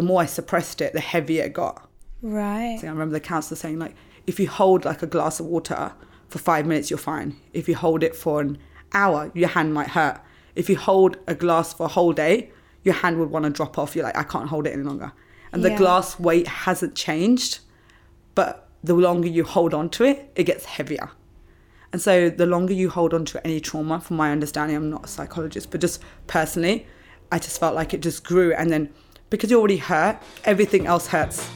the more I suppressed it, the heavier it got. Right. I remember the counselor saying like, if you hold like a glass of water for five minutes, you're fine. If you hold it for an hour, your hand might hurt. If you hold a glass for a whole day, your hand would want to drop off. You're like, I can't hold it any longer. And the Yeah. glass weight hasn't changed, but the longer you hold on to it, it gets heavier. And so the longer you hold on to any trauma, from my understanding, I'm not a psychologist, but just personally, I just felt like it just grew. And then because you're already hurt, everything else hurts.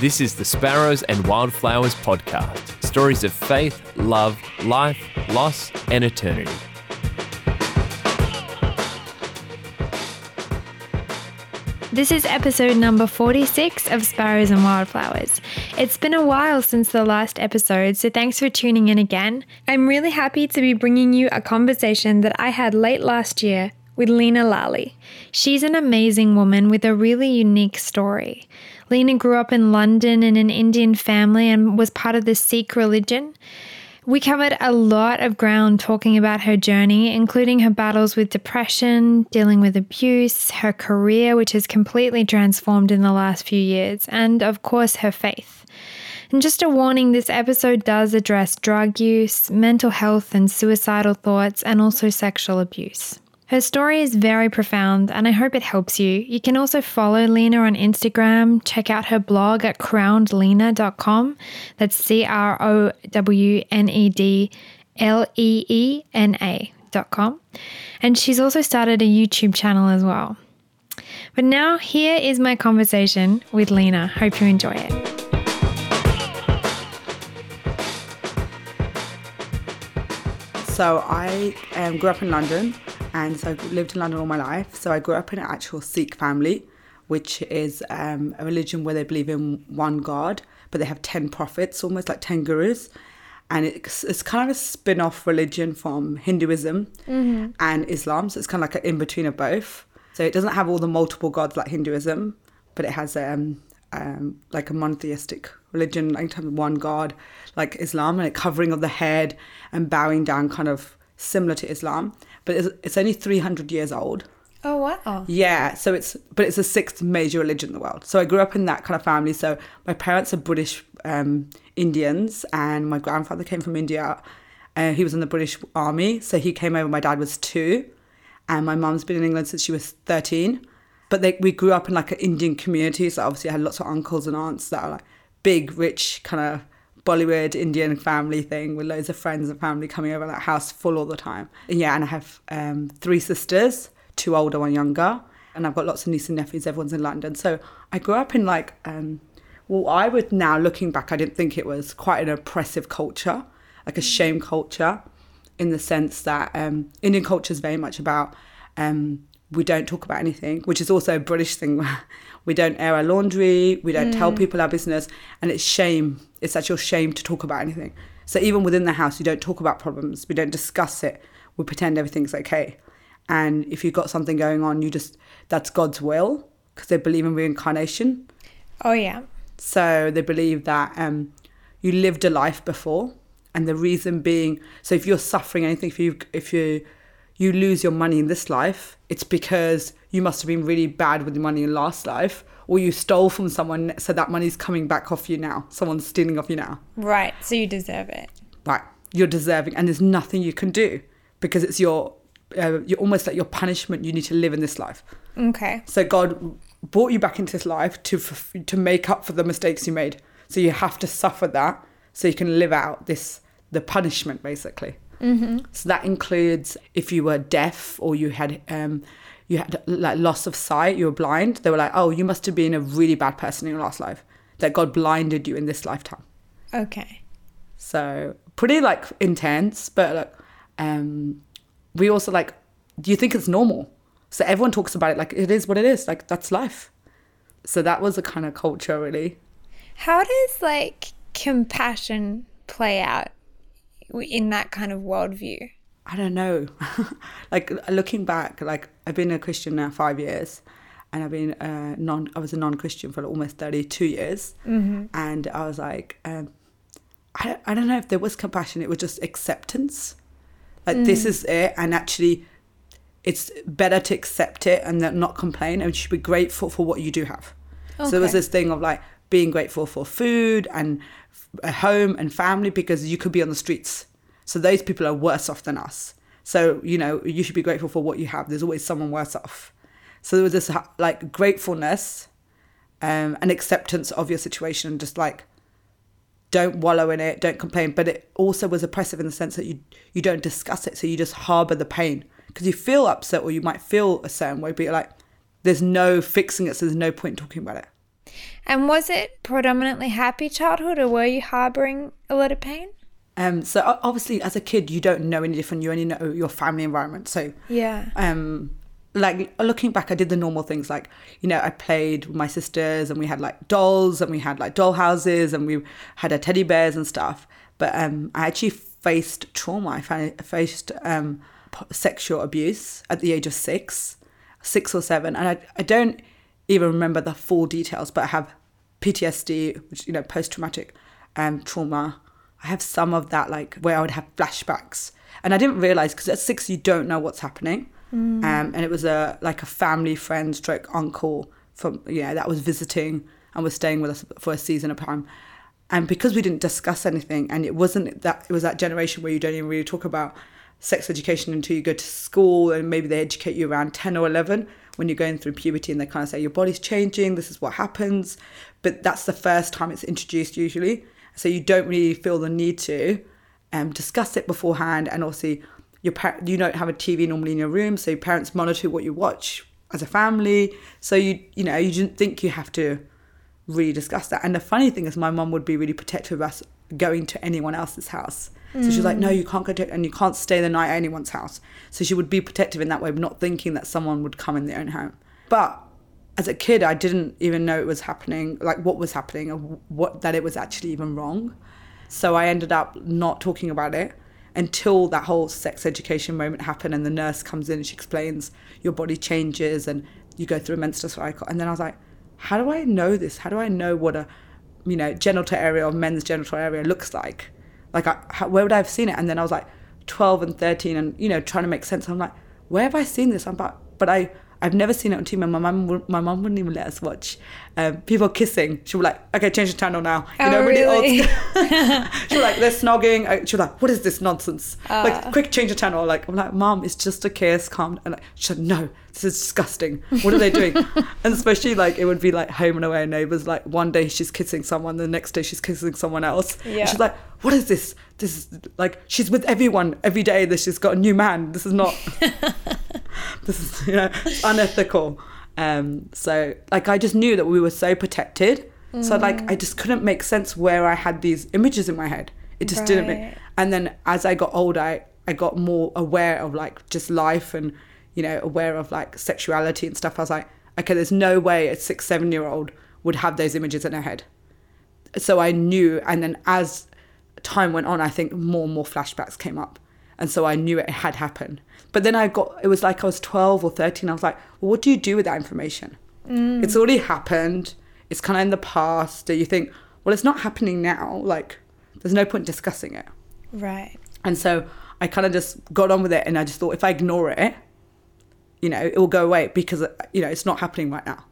This is the Sparrows and Wildflowers podcast stories of faith, love, life, loss, and eternity. This is episode number 46 of Sparrows and Wildflowers. It's been a while since the last episode, so thanks for tuning in again. I'm really happy to be bringing you a conversation that I had late last year with Leena Lally. She's an amazing woman with a really unique story. Leena grew up in London in an Indian family and was part of the Sikh religion. We covered a lot of ground talking about her journey, including her battles with depression, dealing with abuse, her career, which has completely transformed in the last few years, and of course, her faith. And just a warning this episode does address drug use, mental health and suicidal thoughts, and also sexual abuse. Her story is very profound and I hope it helps you. You can also follow Leena on Instagram, check out her blog at crownedleena.com. That's C R O W N E D L E E N A.com. And she's also started a YouTube channel as well. But now, here is my conversation with Leena. Hope you enjoy it. So I um, grew up in London, and so I've lived in London all my life. So I grew up in an actual Sikh family, which is um, a religion where they believe in one God, but they have ten prophets, almost like ten gurus, and it's, it's kind of a spin-off religion from Hinduism and Islam. So it's kind of like an in between of both. So it doesn't have all the multiple gods like Hinduism, but it has um, um, like a monotheistic religion, like one God, like Islam, and a covering of the head and bowing down, kind of similar to Islam. But it's, it's only 300 years old. Oh, wow. Yeah, so it's but it's the sixth major religion in the world. So I grew up in that kind of family. So my parents are British um, Indians, and my grandfather came from India. Uh, he was in the British Army, so he came over. My dad was two, and my mum's been in England since she was thirteen. But they, we grew up in like an Indian community, so obviously I had lots of uncles and aunts that are like big, rich kind of Bollywood Indian family thing with loads of friends and family coming over, that house full all the time. Yeah, and I have um, three sisters, two older, one younger, and I've got lots of nieces and nephews. Everyone's in London, so I grew up in like, um, well, I would now looking back, I didn't think it was quite an oppressive culture, like a shame culture, in the sense that um, Indian culture is very much about um, we don't talk about anything, which is also a British thing. we don't air our laundry, we don't tell people our business, and it's shame. It's actual shame to talk about anything. So even within the house, you don't talk about problems. We don't discuss it. We pretend everything's okay. And if you've got something going on, you just that's God's will because they believe in reincarnation. Oh, yeah. So they believe that um, you lived a life before, and the reason being, so if you're suffering anything, if you if you you lose your money in this life, it's because you must have been really bad with the money in last life, or you stole from someone, so that money's coming back off you now. Someone's stealing off you now. Right. So you deserve it. Right, you're deserving, and there's nothing you can do because it's your uh, you're almost like your punishment. You need to live in this life. Okay. So God brought you back into this life to f- to make up for the mistakes you made. So you have to suffer that so you can live out this the punishment basically. Mm-hmm. So that includes if you were deaf or you had um you had like loss of sight, you were blind. They were like, oh, you must have been a really bad person in your last life. That God blinded you in this lifetime. Okay. So pretty like intense, but like um we also like do you think it's normal? So everyone talks about it like it is what it is, like that's life. So that was a kind of culture really. How does like compassion play out in that kind of worldview? I don't know. like looking back, like I've been a Christian now five years, and I've been uh, non. I was a non-Christian for almost thirty-two years, and I was like, um, I I don't know if there was compassion. It was just acceptance. Like this is it, and actually, it's better to accept it and then not complain, and you should be grateful for what you do have. So there was this thing of like being grateful for food and a home and family because you could be on the streets. So those people are worse off than us. So you know you should be grateful for what you have. There's always someone worse off. So there was this like gratefulness um, and acceptance of your situation, and just like don't wallow in it, don't complain. But it also was oppressive in the sense that you you don't discuss it, so you just harbor the pain because you feel upset or you might feel a certain way, but you're like, there's no fixing it, so there's no point talking about it. And was it predominantly happy childhood or were you harboring a lot of pain? Um, so obviously, as a kid, you don't know any different. You only know your family environment. So Yeah. um like looking back i did the normal things like you know i played with my sisters and we had like dolls and we had like doll houses and we had our teddy bears and stuff but um i actually faced trauma i faced um sexual abuse at the age of six six or seven and i, I don't even remember the full details but i have ptsd which you know post-traumatic um trauma. I have some of that like where i would have flashbacks. And i didn't realize because at six you don't know what's happening. Um, and it was a like a family friend stroke uncle from yeah that was visiting and was staying with us for a season of time. And because we didn't discuss anything and it wasn't that it was that generation where you don't even really talk about sex education until you go to school and maybe they educate you around 10 or 11 when you're going through puberty and they kind of say your body's changing this is what happens but that's the first time it's introduced usually. So you don't really feel the need to um, discuss it beforehand and also your par- you don't have a TV normally in your room so your parents monitor what you watch as a family. So you you know you didn't think you have to really discuss that. And the funny thing is my mum would be really protective of us going to anyone else's house so she's like no mm. you can't go to and you can't stay the night at anyone's house. So she would be protective in that way not thinking that someone would come in their own home. But as a kid i didn't even know it was happening like what was happening or what that it was actually even wrong. So i ended up not talking about it until that whole sex education moment happened and the nurse comes in and she explains your body changes and you go through a menstrual cycle. And then i was like how do i know this? How do i know what a you know genital area or men's genital area looks like like I, how, where would i have seen it and then i was like 12 and 13 and you know trying to make sense i'm like where have i seen this i'm but but i I've never seen it on TV. My mum, would- my mum wouldn't even let us watch um, people kissing. She would be like, "Okay, change the channel now." You Oh, know, really? old. she was like, "They're snogging." Uh, She was like, "What is this nonsense?" Ah. like, quick, change the channel. Like, I'm like, "Mom, it's just a kiss. Calm." And like, she said, "No, this is disgusting. What are they doing?" and especially like it would be like home and away neighbors. Like one day she's kissing someone, the next day she's kissing someone else. And Yeah. she's like, "What is this? This is like she's with everyone every day. That she's got a new man. This is not." this is you know unethical um so like i just knew that we were so protected so like mm. i just couldn't make sense where i had these images in my head it just didn't make and then as i got older I, I got more aware of like just life and you know aware of like sexuality and stuff i was like okay there's no way a six seven year old would have those images in her head so I knew, and then as time went on, I think more and more flashbacks came up, and so I knew it had happened. But then I got, it was like I was twelve or thirteen. I was like, well, what do you do with that information? Mm. It's already happened. It's kind of in the past. Do you think, well, it's not happening now? Like, there's no point discussing it. Right. And so I kind of just got on with it, and I just thought if I ignore it, you know, it will go away because you know it's not happening right now.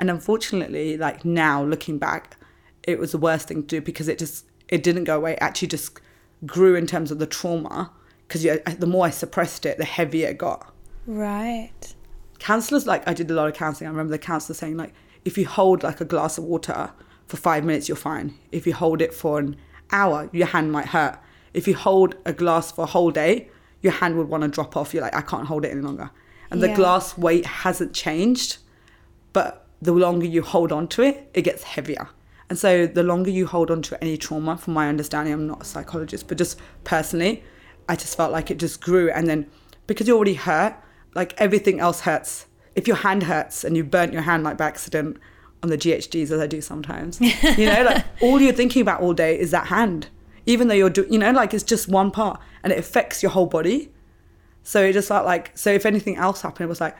And unfortunately, like now looking back, it was the worst thing to do because it just it didn't go away. It actually just grew in terms of the trauma because the more I suppressed it, the heavier it got. Right. Counselors, like I did a lot of counseling. I remember the counselor saying like, if you hold like a glass of water for five minutes, you're fine. If you hold it for an hour, your hand might hurt. If you hold a glass for a whole day, your hand would want to drop off. You're like, I can't hold it any longer. And the glass weight hasn't changed, but the longer you hold on to it, it gets heavier. And so the longer you hold on to any trauma, from my understanding, I'm not a psychologist, but just personally, I just felt like it just grew. And then because you're already hurt, like everything else hurts. If your hand hurts and you burnt your hand like by accident on the GHDs, as I do sometimes, you know, like all you're thinking about all day is that hand. Even though you're doing, you know, like it's just one part and it affects your whole body. So it just felt like, so if anything else happened, it was like,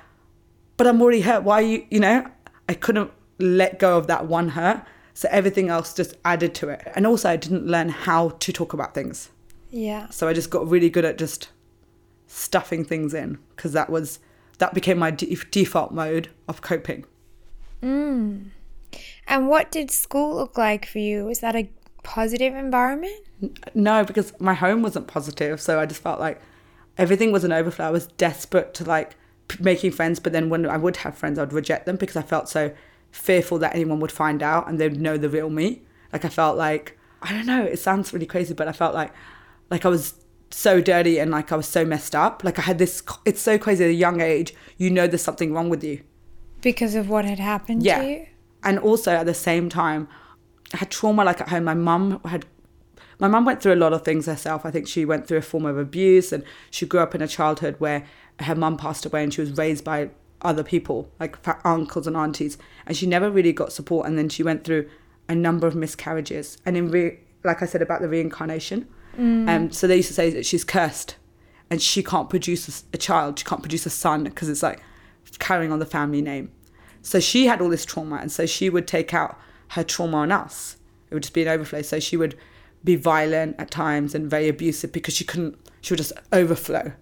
but I'm already hurt. Why you, you know, I couldn't let go of that one hurt. So everything else just added to it. And also, I didn't learn how to talk about things. Yeah. So I just got really good at just stuffing things in because that was that became my de- default mode of coping. Mm. And what did school look like for you? Was that a positive environment? No, because my home wasn't positive, so I just felt like everything was an overflow. I was desperate to like p- making friends, but then when I would have friends, I'd reject them because I felt so fearful that anyone would find out and they'd know the real me. Like I felt like I don't know. It sounds really crazy, but I felt like like I was so dirty and like I was so messed up. Like I had this. It's so crazy at a young age. You know there's something wrong with you. Because of what had happened Yeah. to you? And also at the same time, I had trauma like at home. My mum had my mum went through a lot of things herself. I think she went through a form of abuse and she grew up in a childhood where her mum passed away and she was raised by other people, like uncles and aunties, and she never really got support. And then she went through a number of miscarriages. And in re- like I said about the reincarnation, um, so they used to say that she's cursed and she can't produce a child, she can't produce a son because it's like carrying on the family name. So she had all this trauma, and so she would take out her trauma on us. It would just be an overflow. So she would be violent at times and very abusive because she couldn't. She would just overflow.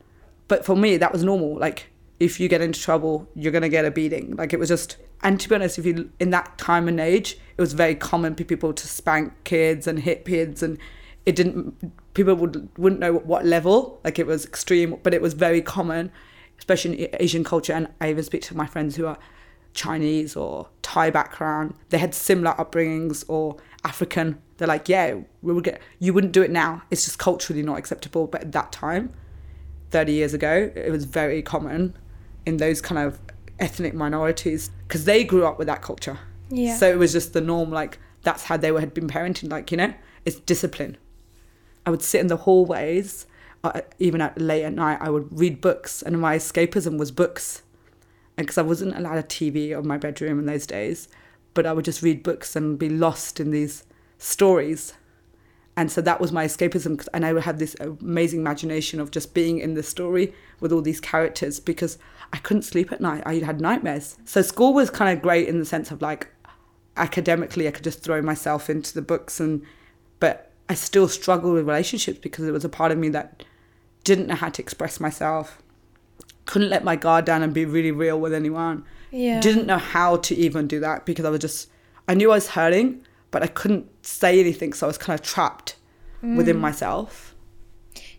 But for me, that was normal. Like if you get into trouble, you're gonna get a beating. Like it was just. And to be honest, if you in that time and age, it was very common for people to spank kids and hit kids, and it didn't. People would wouldn't know what level. Like it was extreme, but it was very common, especially in Asian culture. And I even speak to my friends who are Chinese or Thai background, they had similar upbringings or African. They're like, yeah, we would get. You wouldn't do it now. It's just culturally not acceptable. But at that time, thirty years ago, it was very common in those kind of ethnic minorities because they grew up with that culture. Yeah. So it was just the norm. Like that's how they were, had been parenting. Like you know, it's discipline. I would sit in the hallways, uh, even at late at night. I would read books, and my escapism was books because I wasn't allowed a TV in my bedroom in those days, but I would just read books and be lost in these stories. And so that was my escapism. and I would have this amazing imagination of just being in the story with all these characters because I couldn't sleep at night. I had nightmares. So school was kind of great in the sense of like academically, I could just throw myself into the books, and but I still struggled with relationships because it was a part of me that didn't know how to express myself couldn't let my guard down and be really real with anyone. Yeah. Didn't know how to even do that because I was just, I knew I was hurting, but I couldn't say anything. So I was kind of trapped within myself.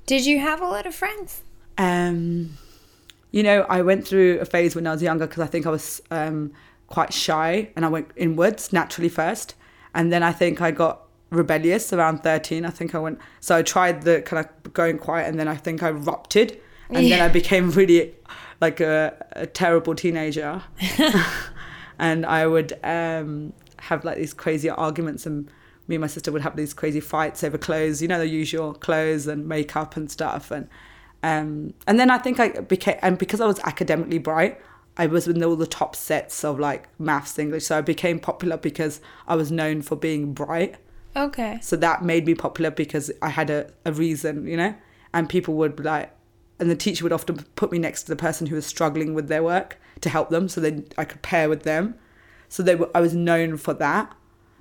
Did you have a lot of friends? Um, you know, I went through a phase when I was younger because I think I was um, quite shy and I went inwards naturally first. And then I think I got rebellious around 13. I think I went, so I tried the kind of going quiet and then I think I erupted. And then I became really like a, a terrible teenager. and I would um, have like these crazy arguments and me and my sister would have these crazy fights over clothes, you know, the usual clothes and makeup and stuff. And um, and then I think I became, and because I was academically bright, I was in all the top sets of like maths, English. So I became popular because I was known for being bright. Okay. So that made me popular because I had a, a reason, you know? And people would like, and the teacher would often put me next to the person who was struggling with their work to help them so then I could pair with them. So they were, I was known for that.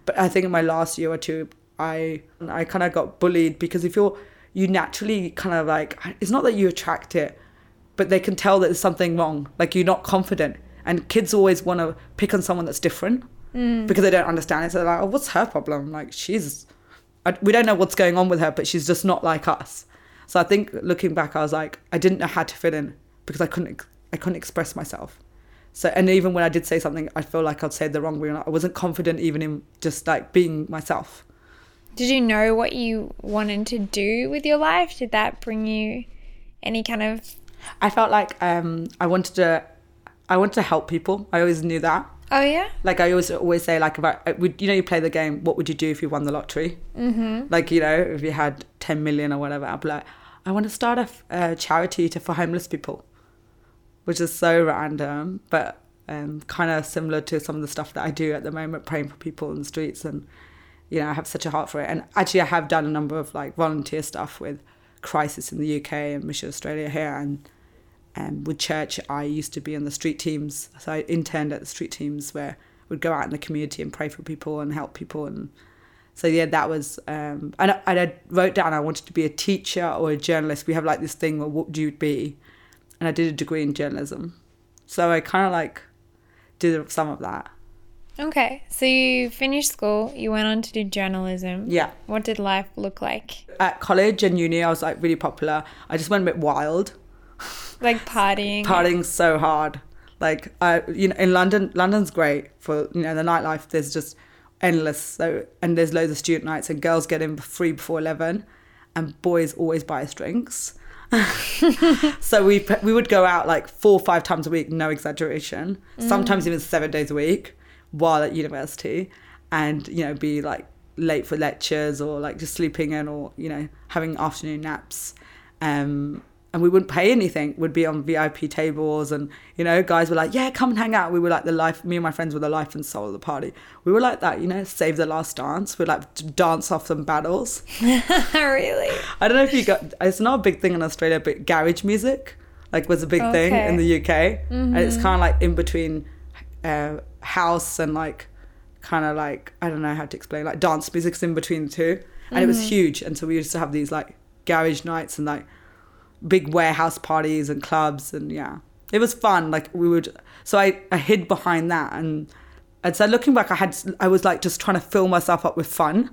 But I think in my last year or two, I I kind of got bullied because if you're, you naturally kind of like, it's not that you attract it, but they can tell that there's something wrong. Like you're not confident. And kids always want to pick on someone that's different because they don't understand it. So they're like, oh, what's her problem? Like she's, I, we don't know what's going on with her, but she's just not like us. So I think looking back, I was like, I didn't know how to fit in because I couldn't, I couldn't express myself. So and even when I did say something, I feel like I'd say the wrong way. I wasn't confident even in just like being myself. Did you know what you wanted to do with your life? Did that bring you any kind of I felt like um, I wanted to, I wanted to help people. I always knew that. Oh yeah? Like I always always say, like about would you know you play the game. What would you do if you won the lottery? Mm-hmm. Like you know if you had ten million or whatever, I'd be like, I want to start a charity to for homeless people, which is so random, but um, kind of similar to some of the stuff that I do at the moment, praying for people in the streets, and you know I have such a heart for it. And actually, I have done a number of like volunteer stuff with Crisis in the UK and Mission Australia here, and um, with church, I used to be in the street teams. So I interned at the street teams where we'd go out in the community and pray for people and help people. And So yeah, that was um, and I, and I wrote down I wanted to be a teacher or a journalist. We have like this thing, well, what do you be? And I did a degree in journalism, so I kind of like did some of that. Okay, so you finished school, you went on to do journalism. Yeah. What did life look like? At college and uni, I was like really popular. I just went a bit wild, Like partying? partying so hard. Like I, you know, in London, London's great for you know the nightlife. There's just endless. So and there's loads of student nights and girls get in free before eleven, and boys always buy us drinks. so we we would go out like four or five times a week, no exaggeration. Sometimes even seven days a week while at university, and you know be like late for lectures or like just sleeping in or you know having afternoon naps. Um, and we wouldn't pay anything. We'd be on VIP tables, and you know, guys were like, "Yeah, come and hang out." We were like the life. Me and my friends were the life and soul of the party. We were like that, you know, save the last dance. We'd like to dance off some battles. really? I don't know if you got. It's not a big thing in Australia, but garage music like was a big thing in the UK, and it's kind of like in between uh, house and like kind of like I don't know how to explain. Like dance music's in between the two, and it was huge. And so we used to have these like garage nights and like big warehouse parties and clubs, and yeah, it was fun. Like we would. So I I hid behind that and. And so looking back, I had I was like just trying to fill myself up with fun,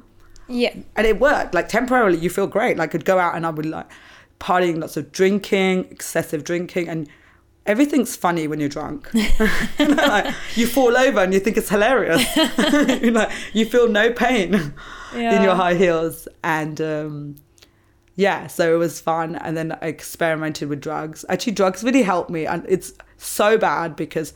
Yeah. and it worked. Like temporarily, you feel great. Like I'd go out and I would like partying, lots of drinking, excessive drinking, and everything's funny when you're drunk. You know, like, you fall over and you think it's hilarious. you know, you feel no pain in your high heels, and um, yeah, so it was fun. And then I experimented with drugs. Actually, drugs really helped me, and it's so bad because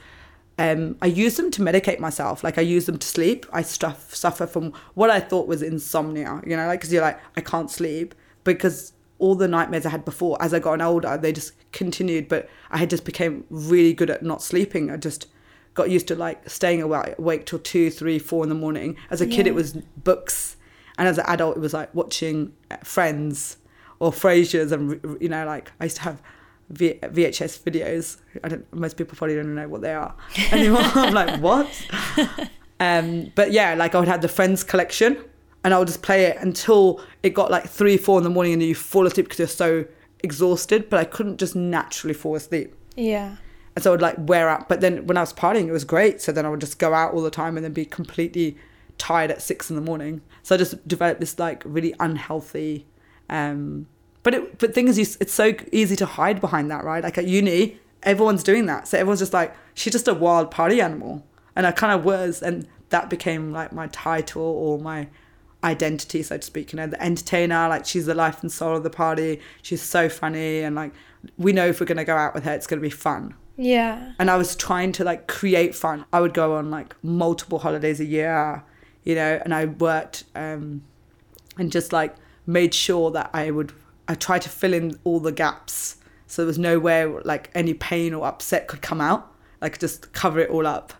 um, I use them to medicate myself. Like I use them to sleep. I stuff, suffer from what I thought was insomnia. You know, like because you're like I can't sleep because all the nightmares I had before, as I got older, they just continued. But I had just became really good at not sleeping. I just got used to like staying awake, awake till two, three, four in the morning. As a kid, it was books, and as an adult, it was like watching uh, Friends or Frasier's, and you know, like I used to have v- VHS videos. I don't. Most people probably don't know what they are anymore. I'm like, what? Um, but yeah, like I would have the Friends collection, and I would just play it until it got like three, four in the morning, and then you fall asleep because you're so exhausted. But I couldn't just naturally fall asleep. Yeah. And so I would like wear out. But then when I was partying, it was great. So then I would just go out all the time and then be completely tired at six in the morning. So I just developed this like really unhealthy. Um, but it, but thing is, you, it's so easy to hide behind that, right? Like at uni, everyone's doing that. So everyone's just like, she's just a wild party animal. And I kind of was. And that became like my title or my identity, so to speak. You know, the entertainer, like she's the life and soul of the party. She's so funny. And like, we know if we're going to go out with her, it's going to be fun Yeah. and I was trying to like create fun. I would go on like multiple holidays a year, you know, and I worked um, and just like made sure that I would I tried to fill in all the gaps so there was nowhere like any pain or upset could come out. Like just cover it all up.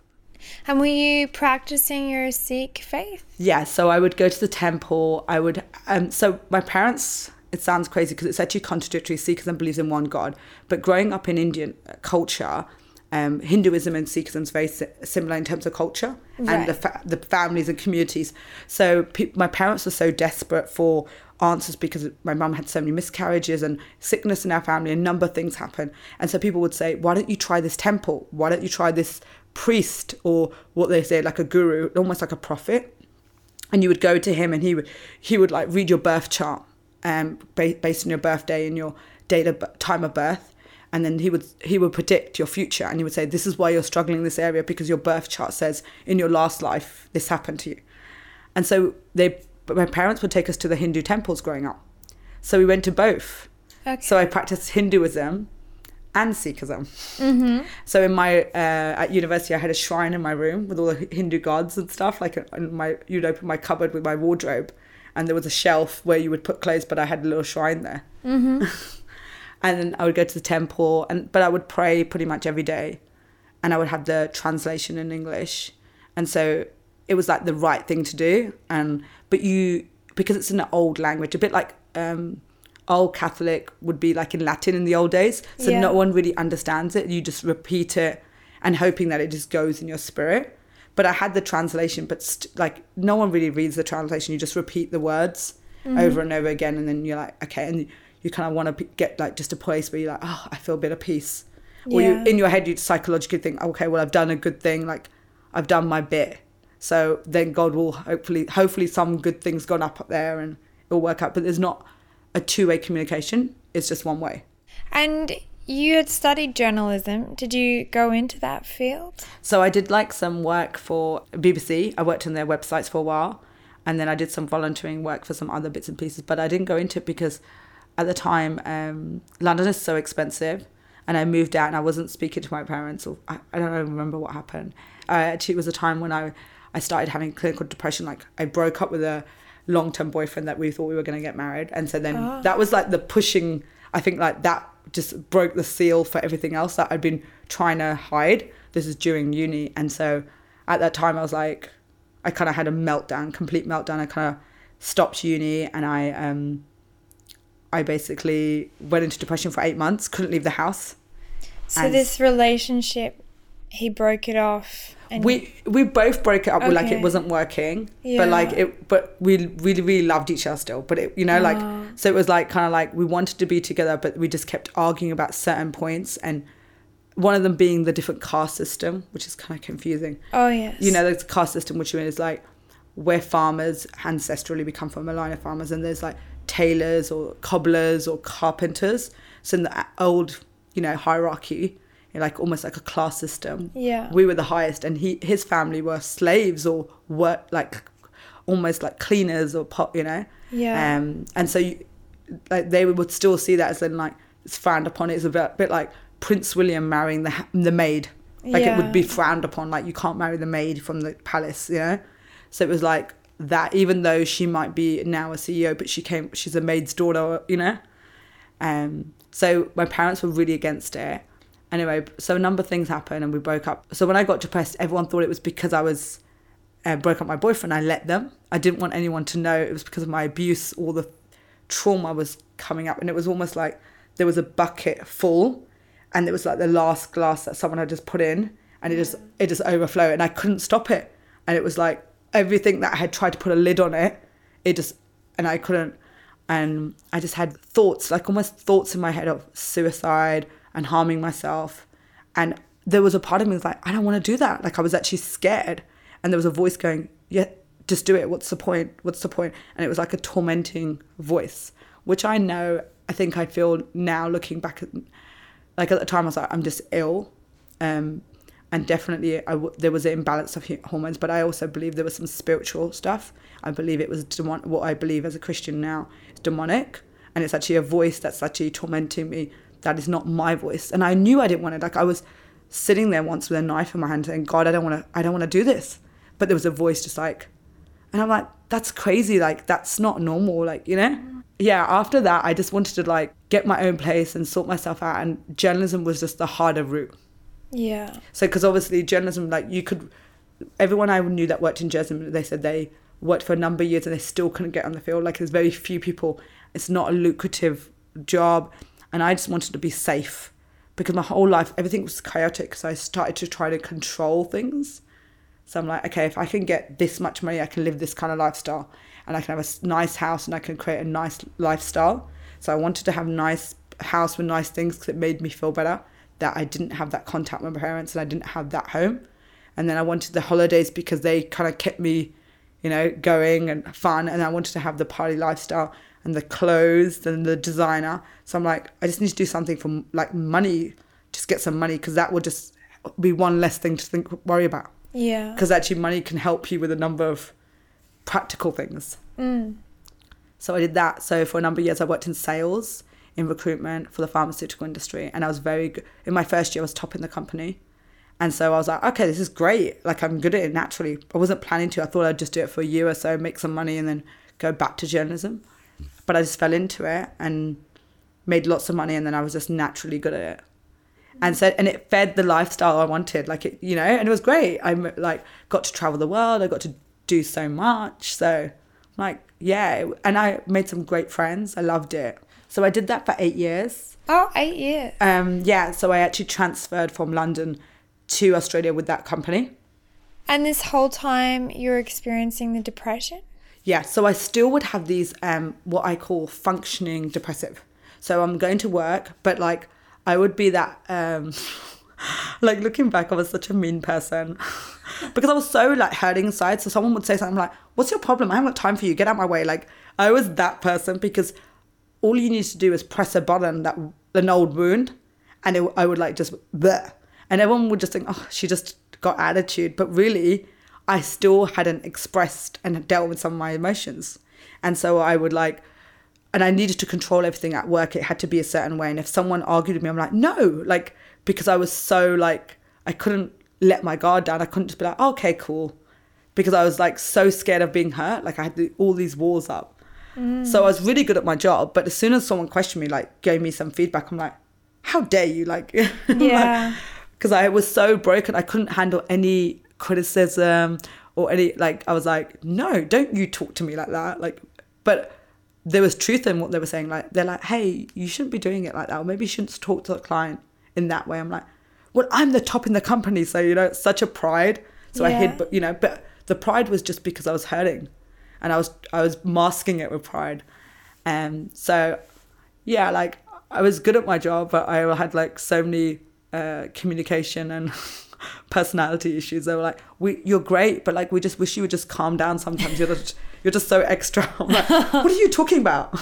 And were you practicing your Sikh faith? Yeah, so I would go to the temple. I would, um, so my parents, it sounds crazy because it's actually contradictory. Sikhism believes in one God, but growing up in Indian culture, um, Hinduism and Sikhism is very si- similar in terms of culture and the, fa- the families and communities. So pe- my parents were so desperate for answers because my mum had so many miscarriages and sickness in our family. A number of things happened, and so people would say, "Why don't you try this temple? Why don't you try this priest or what they say like a guru, almost like a prophet?" and you would go to him and he would he would like read your birth chart um ba- based on your birthday and your date of time of birth and then he would he would predict your future and he would say this is why you're struggling in this area because your birth chart says in your last life this happened to you and so they but my parents would take us to the hindu temples growing up so we went to both Okay. so i practiced hinduism and sikhism Mm-hmm. so in my uh, at university, I had a shrine in my room with all the Hindu gods and stuff. Like and my you'd open my cupboard with my wardrobe, and there was a shelf where you would put clothes, but I had a little shrine there. Mm-hmm. and then I would go to the temple, and but I would pray pretty much every day, and I would have the translation in English, and so it was like the right thing to do. And but you because it's an old language, a bit like. Um, old Catholic would be like in Latin in the old days. So Yeah. no one really understands it. You just repeat it and hoping that it just goes in your spirit. But I had the translation, but st- like no one really reads the translation. You just repeat the words over and over again, and then you're like, okay, and you kind of want to p- get like just a place where you're like, oh, I feel a bit of peace. Or you Yeah. in your head you psychologically think, okay, well I've done a good thing, like I've done my bit. So then God will hopefully hopefully some good things gone up up there and it'll work out. But there's not a two way communication. It's just one way. And you had studied journalism. Did you go into that field? So I did like some work for BBC. I worked on their websites for a while, and then I did some volunteering work for some other bits and pieces. But I didn't go into it because at the time um, London is so expensive, and I moved out and I wasn't speaking to my parents. Or I, I don't even remember what happened. Uh, actually, it was a time when I I started having clinical depression. Like I broke up with a long term boyfriend that we thought we were going to get married, and so then that was like the pushing. I think like that just broke the seal for everything else that I'd been trying to hide. This is during uni, and so at that time I was like, I kind of had a meltdown, complete meltdown. I kind of stopped uni, and I um, I basically went into depression for eight months. Couldn't leave the house. So this relationship, he broke it off. And we we both broke it up with like it wasn't working Yeah. but like it but we really really loved each other still. But it you know like Oh. so it was like kind of like we wanted to be together but we just kept arguing about certain points and one of them being the different caste system which is kind of confusing. Oh yes, you know the caste system which is like we're farmers ancestrally we come from a line of farmers and there's like tailors or cobblers or carpenters. So in the old you know hierarchy like almost like a class system. Yeah. we were the highest and he his family were slaves or were like almost like cleaners or pot you know? Yeah. um and so you, like they would still see that as in like it's frowned upon. It's a bit, bit like prince william marrying the the maid. Like it would be frowned upon like you can't marry the maid from the palace you know? So it was like that even though she might be now a ceo but she came she's a maid's daughter you know? Um so my parents were really against it anyway so a number of things happened and we broke up. So when i got depressed everyone thought it was because i was uh, broke up my boyfriend. I let them. I didn't want anyone to know. It was because of my abuse all the trauma was coming up and it was almost like there was a bucket full and it was like the last glass that someone had just put in and it just it just overflowed and i couldn't stop it. And it was like everything that i had tried to put a lid on it it just and i couldn't. And i just had thoughts like almost thoughts in my head of suicide and harming myself. And there was a part of me was like i don't want to do that. Like i was actually scared. And there was a voice going yeah just do it. What's the point? What's the point? and it was like a tormenting voice which i know i think i feel now looking back at like at the time i was like i'm just ill. Um and definitely I w- there was an imbalance of hormones but i also believe there was some spiritual stuff. I believe it was demon- what i believe as a christian now is demonic. And it's actually a voice that's actually tormenting me that is not my voice and i knew i didn't want it like i was sitting there once with a knife in my hand saying god i don't want to i don't want to do this but there was a voice just like and I'm like, that's crazy. Like, that's not normal. Like, you know? Yeah, after that, I just wanted to like get my own place and sort myself out. And journalism was just the harder route. yeah, So, because obviously, journalism, like, you could, everyone I knew that worked in journalism, they said they worked for a number of years and they still couldn't get on the field. Like, there's very few people. It's not a lucrative job. And I just wanted to be safe because my whole life, everything was chaotic. So, I started to try to control things. So I'm like, okay, if I can get this much money, I can live this kind of lifestyle, and I can have a nice house, and I can create a nice lifestyle. So I wanted to have a nice house with nice things because it made me feel better that I didn't have that contact with my parents and I didn't have that home. And then I wanted the holidays because they kind of kept me, you know, going and fun. And I wanted to have the party lifestyle and the clothes and the designer. So I'm like, I just need to do something for like money, just get some money because that will just be one less thing to think worry about yeah. because actually money can help you with a number of practical things. Mm. So I did that. So for a number of years, I worked in sales, in recruitment for the pharmaceutical industry, and I was very good. In my first year, I was top in the company, and so I was like, okay, this is great. Like I'm good at it naturally. I wasn't planning to. I thought I'd just do it for a year or so, make some money, and then go back to journalism. But I just fell into it and made lots of money, and then I was just naturally good at it. And so and it fed the lifestyle I wanted like it you know and it was great. I like got to travel the world I got to do so much so like yeah and I made some great friends I loved it. So I did that for eight years. Oh, eight years. um yeah so I actually transferred from London to Australia with that company. And this whole time you're experiencing the depression? Yeah, so I still would have these um what I call functioning depressive. So I'm going to work, but like I would be that um like looking back, I was such a mean person because I was so like hurting inside. So someone would say something like, "What's your problem? I haven't got time for you. Get out my way." Like I was that person because all you need to do is press a button that an old wound, and it, I would like just bleh. and everyone would just think, "Oh, she just got attitude," but really, I still hadn't expressed and dealt with some of my emotions, and so I would like and I needed to control everything at work. It had to be a certain way. And if someone argued with me, I'm like, no, like because I was so like I couldn't let my guard down. I couldn't just be like, oh, okay, cool, because I was like so scared of being hurt. Like I had the, all these walls up. Mm. So I was really good at my job, but as soon as someone questioned me, like gave me some feedback, I'm like, how dare you, like, Yeah. because I was so broken, I couldn't handle any criticism or any like. I was like, no, don't you talk to me like that, like, but there was truth in what they were saying. Like they're like, hey, you shouldn't be doing it like that, or maybe you shouldn't talk to the client in that way. I'm like, well, I'm the top in the company, so you know, it's such a pride. So I Yeah. hid, but you know, but the pride was just because I was hurting, and I was I was masking it with pride, and so yeah, like I was good at my job, but I had like so many uh, communication and personality issues. They were like, "We, you're great, but like we just wish you would just calm down. Sometimes you're just you're just so extra." I'm like, "What are you talking about?"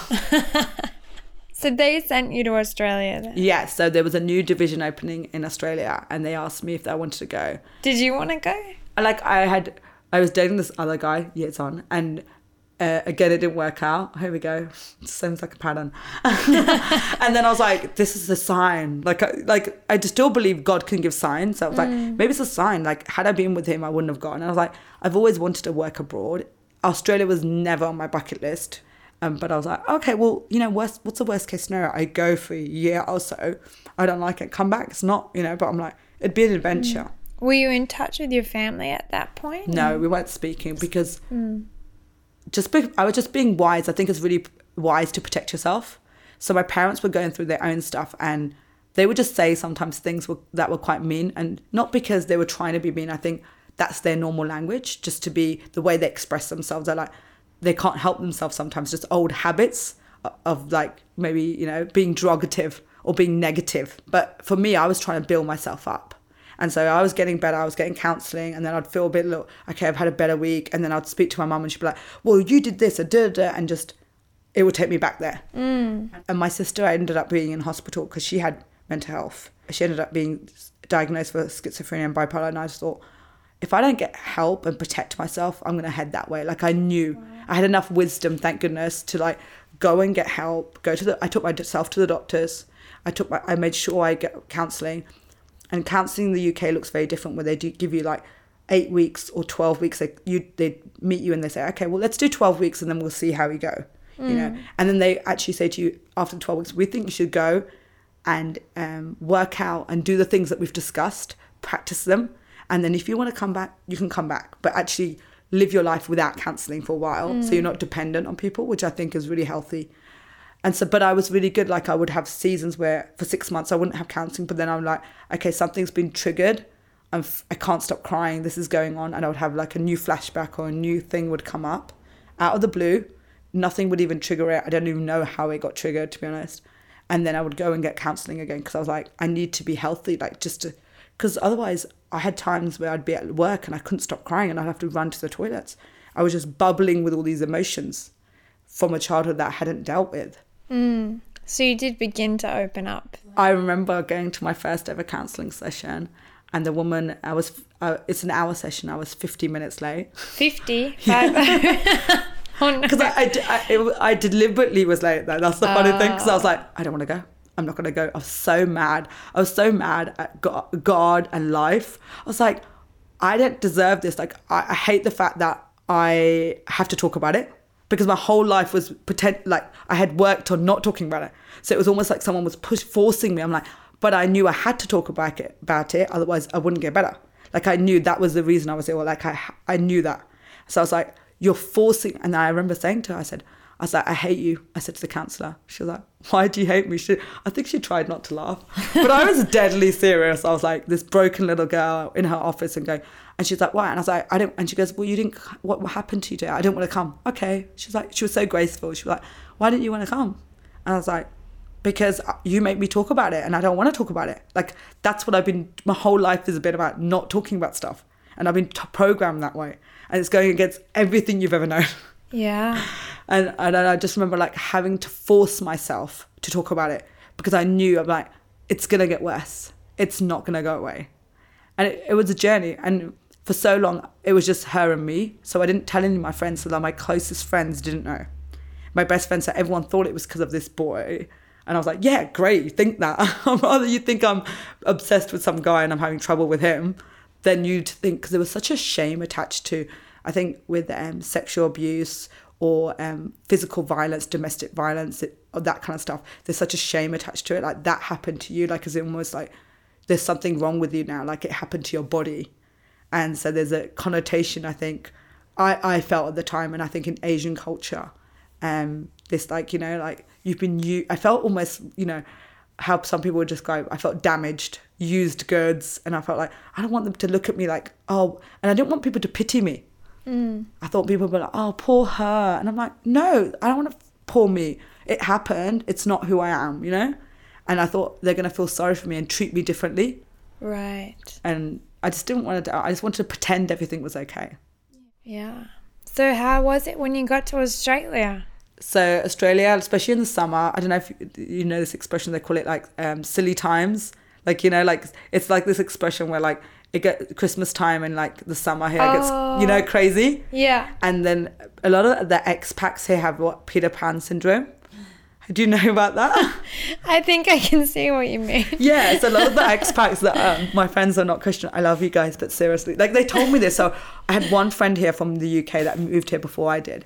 So they sent you to Australia then. yeah, so there was a new division opening in Australia, and they asked me if I wanted to go. Did you want to go? Like I had I was dating this other guy years on and uh, again it didn't work out. Here we go. Sounds like a pattern. And then I was like this is a sign. Like I, like I just still believe God can give signs. So I was like maybe it's a sign. Like had I been with him I wouldn't have gone. And I was like I've always wanted to work abroad. Australia was never on my bucket list. Um, but I was like okay well you know worst, what's the worst case scenario? I go for a year or so. I don't like it. Come back. It's not you know but I'm like it'd be an adventure. Were you in touch with your family at that point? no, we weren't speaking because just be, I was just being wise. I think it's really wise to protect yourself. So my parents were going through their own stuff, and they would just say sometimes things were, that were quite mean, and not because they were trying to be mean. I think that's their normal language, just to be the way they express themselves. They're like they can't help themselves sometimes, just old habits of, of like maybe you know being derogative or being negative. But for me, I was trying to build myself up. And so I was getting better. I was getting counselling, and then I'd feel a bit, little, okay, I've had a better week. And then I'd speak to my mum, and she'd be like, "Well, you did this, a da da," and just it would take me back there. Mm. And my sister ended up being in hospital because she had mental health. She ended up being diagnosed with schizophrenia and bipolar, and I just thought, if I don't get help and protect myself, I'm gonna head that way. Like I knew I had enough wisdom, thank goodness, to like go and get help. Go to the. I took myself to the doctors. I took my. I made sure I get counselling. And counselling in the UK looks very different, where they do give you like eight weeks or twelve weeks. They you they meet you and they say, okay, well let's do twelve weeks and then we'll see how we go. You know, and then they actually say to you after twelve weeks, we think you should go and um, work out and do the things that we've discussed, practice them, and then if you want to come back, you can come back. But actually live your life without counselling for a while, so you're not dependent on people, which I think is really healthy. And so, but I was really good. Like I would have seasons where for six months I wouldn't have counseling, but then I'm like, okay, something's been triggered. I'm f- I can't stop crying. This is going on, and I would have like a new flashback or a new thing would come up out of the blue. Nothing would even trigger it. I don't even know how it got triggered, to be honest. And then I would go and get counseling again because I was like, I need to be healthy, like just to, because otherwise I had times where I'd be at work and I couldn't stop crying and I'd have to run to the toilets. I was just bubbling with all these emotions from a childhood that I hadn't dealt with. So you did begin to open up. I remember going to my first ever counselling session, and the woman, I was, uh, it's an hour session, I was 50 minutes late. 50. Five. oh, no. Because I, I, I, I deliberately was late, though. That's the funny thing, because I was like, I don't want to go. I'm not going to go. I was so mad. I was so mad at Go- God and life. I was like, I don't deserve this. Like, I, I hate the fact that I have to talk about it because my whole life was pretend like I had worked on not talking about it. So it was almost like someone was push forcing me. I'm like, but I knew I had to talk about it, about it, otherwise I wouldn't get better. Like I knew that was the reason I was ill. Like I, I knew that. So I was like, you're forcing. And I remember saying to her, I said, I was like, I hate you. I said to the counselor. She was like, Why do you hate me? She, I think she tried not to laugh, but I was deadly serious. I was like this broken little girl in her office and going, and she's like, Why? And I was like, I don't. And she goes, Well, you didn't. What, what happened to you today? I didn't want to come. Okay. She's like, she was so graceful. She was like, Why didn't you want to come? And I was like, because uh, you make me talk about it and I don't want to talk about it. Like that's what I've been my whole life has been about not talking about stuff. And I've been t- programmed that way. And it's going against everything you've ever known. Yeah. And, and I just remember like having to force myself to talk about it because I knew I'm like, it's going to get worse. It's not going to go away. And it, it was a journey. And for so long, it was just her and me. So I didn't tell any of my friends so that my closest friends didn't know. My best friend said everyone thought it was because of this boy. And I was like, yeah, great, you think that. I'd rather you think I'm obsessed with some guy and I'm having trouble with him than you to think, because there was such a shame attached to, I think, with um, sexual abuse or um, physical violence, domestic violence, it, or that kind of stuff. There's such a shame attached to it. Like that happened to you, like, it almost like there's something wrong with you now, like it happened to your body. And so there's a connotation, I think, I, I felt at the time, and I think in Asian culture, um, this like, you know, like you've been you I felt almost, you know, how some people would describe I felt damaged, used goods, and I felt like I don't want them to look at me like, oh and I didn't want people to pity me. I thought people be like, oh, poor her. And I'm like, no, I don't want to poor me. It happened. It's not who I am, you know? And I thought they're going to feel sorry for me and treat me differently. Right. And I just didn't want to, I just wanted to pretend everything was okay. Yeah. So how was it when you got to Australia? So Australia, especially in the summer, I don't know if you- know this expression. They call it like um, silly times. Like you know, like it's like this expression where like it get Christmas time and like the summer here gets you know crazy. Yeah. And then a lot of the expats here have what Peter Pan syndrome. Do you know about that? I think I can see what you mean. yeah, it's a lot of the expats that um, my friends are not Christian. I love you guys, but seriously, like they told me this. So I had one friend here from the UK that moved here before I did.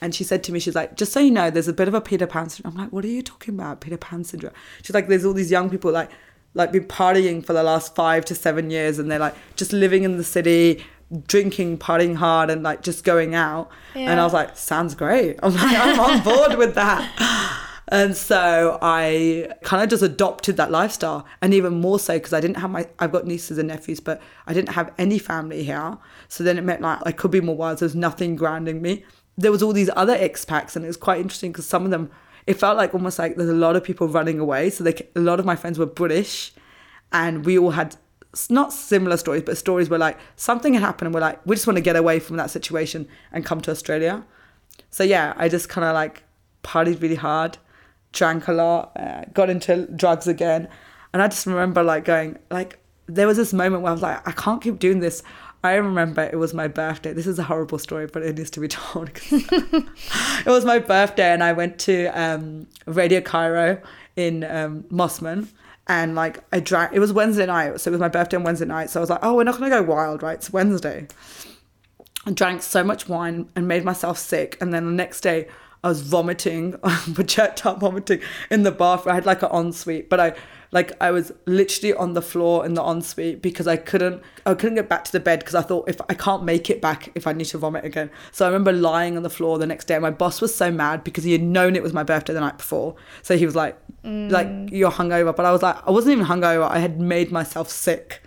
And she said to me, she's like, just so you know, there's a bit of a Peter Pan syndrome. I'm like, what are you talking about? Peter Pan syndrome. She's like, there's all these young people like, like been partying for the last five to seven years and they're like just living in the city, drinking, partying hard and like just going out. Yeah. And I was like, sounds great. I'm like, I'm on board with that. And so I kind of just adopted that lifestyle. And even more so because I didn't have my, I've got nieces and nephews, but I didn't have any family here. So then it meant like I could be more wild. There's nothing grounding me. There was all these other expats and it was quite interesting because some of them, it felt like almost like there's a lot of people running away. So they, a lot of my friends were British and we all had not similar stories, but stories where like something had happened and we're like, we just want to get away from that situation and come to Australia. So yeah, I just kind of like partied really hard, drank a lot, uh, got into drugs again, and I just remember like going like there was this moment where I was like, I can't keep doing this. I remember it was my birthday. This is a horrible story, but it needs to be told. it was my birthday, and I went to um, Radio Cairo in um, Mosman. And like I drank, it was Wednesday night, so it was my birthday on Wednesday night. So I was like, oh, we're not gonna go wild, right? It's Wednesday. I drank so much wine and made myself sick. And then the next day, I was vomiting, projectile vomiting in the bathroom. I had like an ensuite, but I like I was literally on the floor in the ensuite because I couldn't I couldn't get back to the bed because I thought if I can't make it back if I need to vomit again. So I remember lying on the floor the next day. My boss was so mad because he had known it was my birthday the night before. So he was like, like mm. you're hungover, but I was like I wasn't even hungover. I had made myself sick.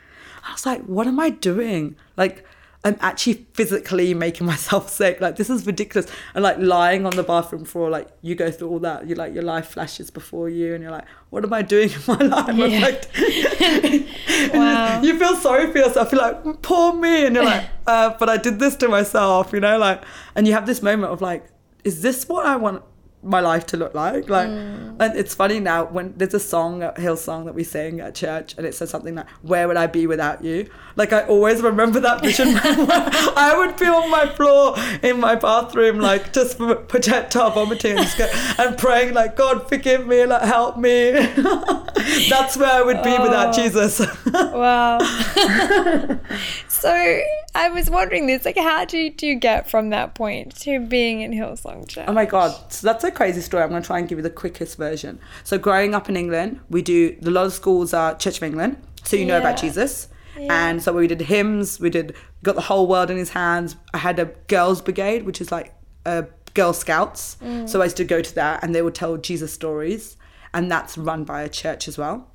I was like, what am I doing? Like, I'm actually physically making myself sick. Like, this is ridiculous. And like lying on the bathroom floor, like you go through all that. You like your life flashes before you, and you're like, what am I doing in my life? Yeah. like- Wow. you feel sorry for yourself. You're like, poor me, and you're like, uh, but I did this to myself, you know, like, and you have this moment of like, is this what I want my life to look like? Like, Mm. and it's funny now when there's a song, a Hillsong that we sing at church, and it says something like, "Where would I be without you?" Like, I always remember that vision. I would be on my floor in my bathroom, like just projectile vomiting and, go, and praying, like, "God, forgive me, like, help me." That's where I would be without Oh. Jesus. Wow. So I was wondering this, like, how did you get from that point to being in Hillsong Church? Oh my god, so that's a crazy story. I'm going to try and give you the quickest version. So growing up in England, we do a lot of schools are Church of England, so you know about Jesus. Yeah. And so we did hymns, we did got the whole world in his hands. I had a girls brigade, which is like a Girl Scouts. Mm. So I used to go to that and they would tell Jesus stories. And that's run by a church as well.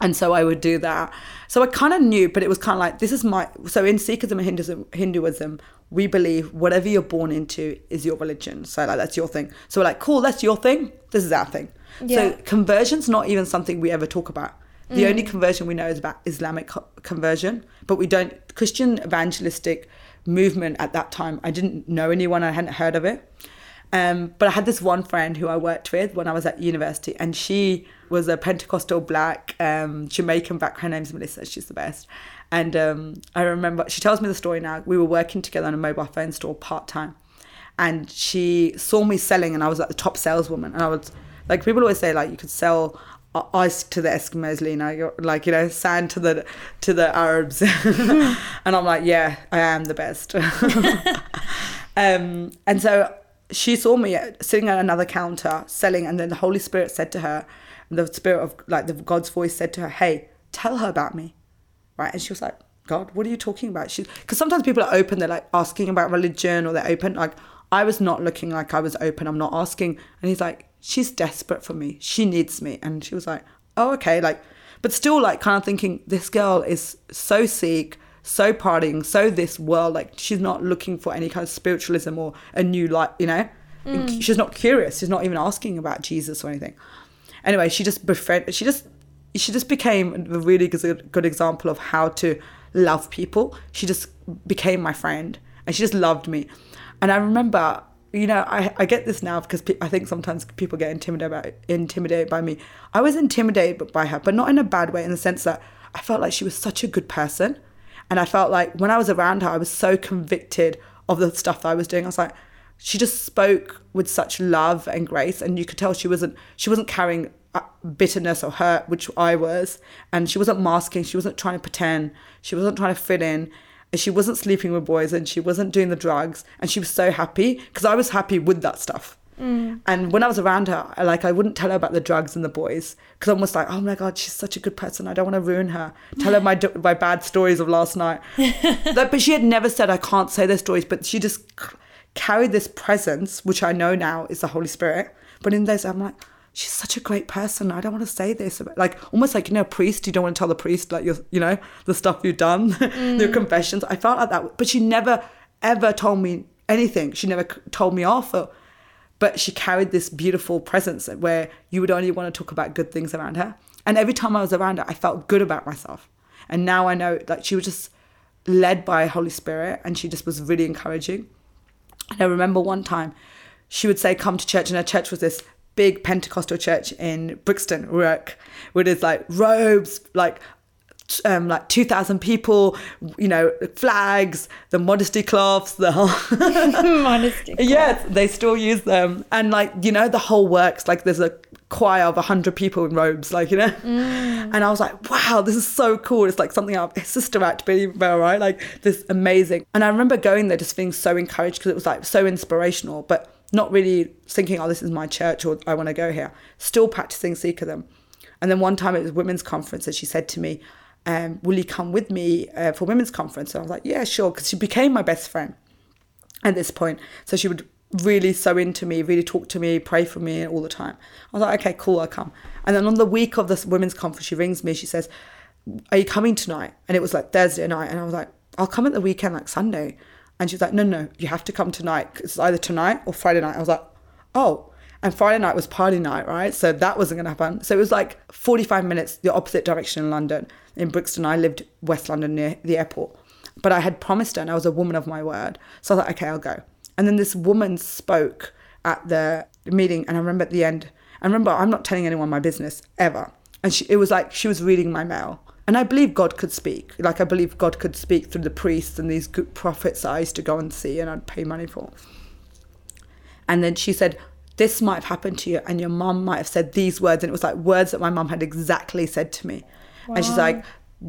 And so I would do that. So I kind of knew, but it was kind of like, this is my. So in Sikhism and Hinduism, Hinduism, we believe whatever you're born into is your religion. So like, that's your thing. So we're like, cool, that's your thing. This is our thing. Yeah. So conversion's not even something we ever talk about. The only mm. conversion we know is about Islamic co- conversion, but we don't Christian evangelistic movement at that time. I didn't know anyone. I hadn't heard of it. Um, but I had this one friend who I worked with when I was at university, and she was a Pentecostal black um, Jamaican back. Her name's Melissa. She's the best. And um, I remember she tells me the story now. We were working together in a mobile phone store part time, and she saw me selling, and I was like the top saleswoman. And I was like, people always say like you could sell uh, ice to the Eskimos, Leena. You're like you know sand to the to the Arabs, and I'm like, yeah, I am the best. um, and so she saw me sitting at another counter selling, and then the Holy Spirit said to her, the Spirit of like the God's voice said to her, "Hey, tell her about me." right? And she was like, God, what are you talking about? She, because sometimes people are open, they're like asking about religion or they're open. Like, I was not looking like I was open. I'm not asking. And he's like, she's desperate for me. She needs me. And she was like, oh, okay. Like, but still, like, kind of thinking, this girl is so Sikh, so partying, so this world. Like, she's not looking for any kind of spiritualism or a new life, you know? Mm. She's not curious. She's not even asking about Jesus or anything. Anyway, she just befriended, she just, she just became a really good, good example of how to love people. She just became my friend and she just loved me. And I remember, you know, I, I get this now because pe- I think sometimes people get intimidated by, intimidated by me. I was intimidated by her, but not in a bad way, in the sense that I felt like she was such a good person. And I felt like when I was around her, I was so convicted of the stuff that I was doing. I was like, she just spoke with such love and grace, and you could tell she wasn't she wasn't carrying uh, bitterness or hurt, which I was, and she wasn't masking. She wasn't trying to pretend. She wasn't trying to fit in. And she wasn't sleeping with boys, and she wasn't doing the drugs. And she was so happy because I was happy with that stuff. Mm. And when I was around her, I, like I wouldn't tell her about the drugs and the boys because I'm almost like, oh my god, she's such a good person. I don't want to ruin her. Tell her my my bad stories of last night. Like, but she had never said I can't say those stories, but she just carried this presence, which I know now is the Holy Spirit. But in those, I'm like, she's such a great person. I don't want to say this. Like almost like you know, a priest. You don't want to tell the priest like your, you know, the stuff you've done, your mm. confessions. I felt like that, but she never ever told me anything. She never told me off. Or, but she carried this beautiful presence where you would only want to talk about good things around her. And every time I was around her, I felt good about myself. And now I know like she was just led by Holy Spirit and she just was really encouraging. And I remember one time she would say, Come to church. And her church was this big Pentecostal church in Brixton, Rourke, where there's like robes, like um, like 2,000 people, you know, flags, the modesty cloths, the whole. Modesty. yes, they still use them. And like, you know, the whole works. Like there's a choir of 100 people in robes, like, you know? And I was like, wow, this is so cool. It's like something out of Sister Act, Bell, right? Like this amazing. And I remember going there just feeling so encouraged because it was like so inspirational, but not really thinking, oh, this is my church or I want to go here. Still practicing Sikhism. And then one time it was women's conference and she said to me, um, will you come with me uh, for women's conference? And I was like, yeah, sure. Because she became my best friend at this point. So she would really sew into me, really talk to me, pray for me all the time. I was like, okay, cool, I'll come. And then on the week of this women's conference, she rings me, she says, Are you coming tonight? And it was like Thursday night. And I was like, I'll come at the weekend, like Sunday. And she's like, No, no, you have to come tonight. It's either tonight or Friday night. I was like, Oh. And Friday night was party night, right? So that wasn't going to happen. So it was like 45 minutes the opposite direction in London. In Brixton, I lived West London near the airport. But I had promised her and I was a woman of my word. So I like, okay, I'll go. And then this woman spoke at the meeting. And I remember at the end, I remember I'm not telling anyone my business ever. And she, it was like she was reading my mail. And I believe God could speak. Like I believe God could speak through the priests and these good prophets I used to go and see and I'd pay money for. And then she said, This might have happened to you, and your mom might have said these words. And it was like words that my mom had exactly said to me. And she's like,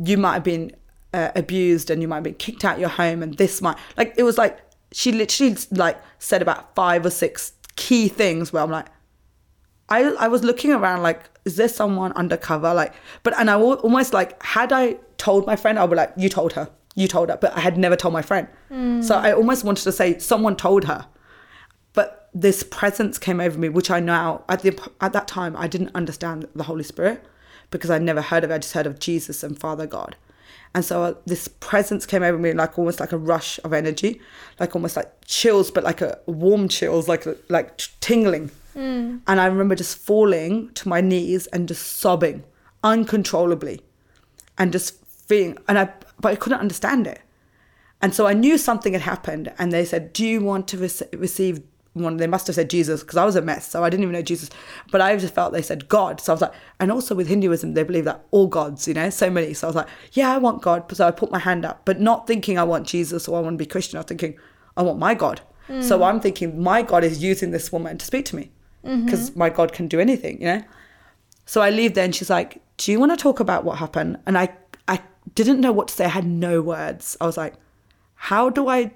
You might have been uh, abused and you might have been kicked out your home, and this might, like, it was like, she literally like said about five or six key things where I'm like, I, I was looking around like, is there someone undercover? Like, but, and I almost like, had I told my friend, I'd be like, you told her, you told her, but I had never told my friend. So I almost wanted to say, someone told her. This presence came over me, which I now at the at that time I didn't understand the Holy Spirit because I'd never heard of it. I just heard of Jesus and Father God. And so uh, this presence came over me like almost like a rush of energy, like almost like chills, but like a warm chills, like like tingling. And I remember just falling to my knees and just sobbing uncontrollably, and just feeling. And I but I couldn't understand it. And so I knew something had happened. And they said, "Do you want to rec- receive?" One, they must have said Jesus because I was a mess, so I didn't even know Jesus. But I just felt they said God, so I was like, and also with Hinduism, they believe that all gods, you know, so many. So I was like, yeah, I want God. So I put my hand up, but not thinking I want Jesus or I want to be Christian. I was thinking, I want my God. So mm. I'm thinking my God is using this woman to speak to me mm-hmm. because my God can do anything, you know. So I leave there, and she's like, "Do you want to talk about what happened?" And I, I didn't know what to say. I had no words. I was like, "How do I?"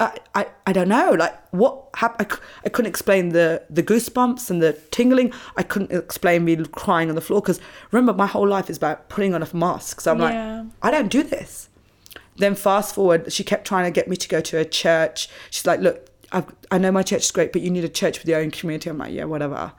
I, I, I don't know. Like what happened? I couldn't explain the the goosebumps and the tingling. I couldn't explain me crying on the floor because remember my whole life is about putting on a mask. So I'm Yeah. like, I don't do this. Then fast forward, she kept trying to get me to go to a church. She's like, look, I've, I know my church is great, but you need a church with your own community. I'm like, yeah, whatever.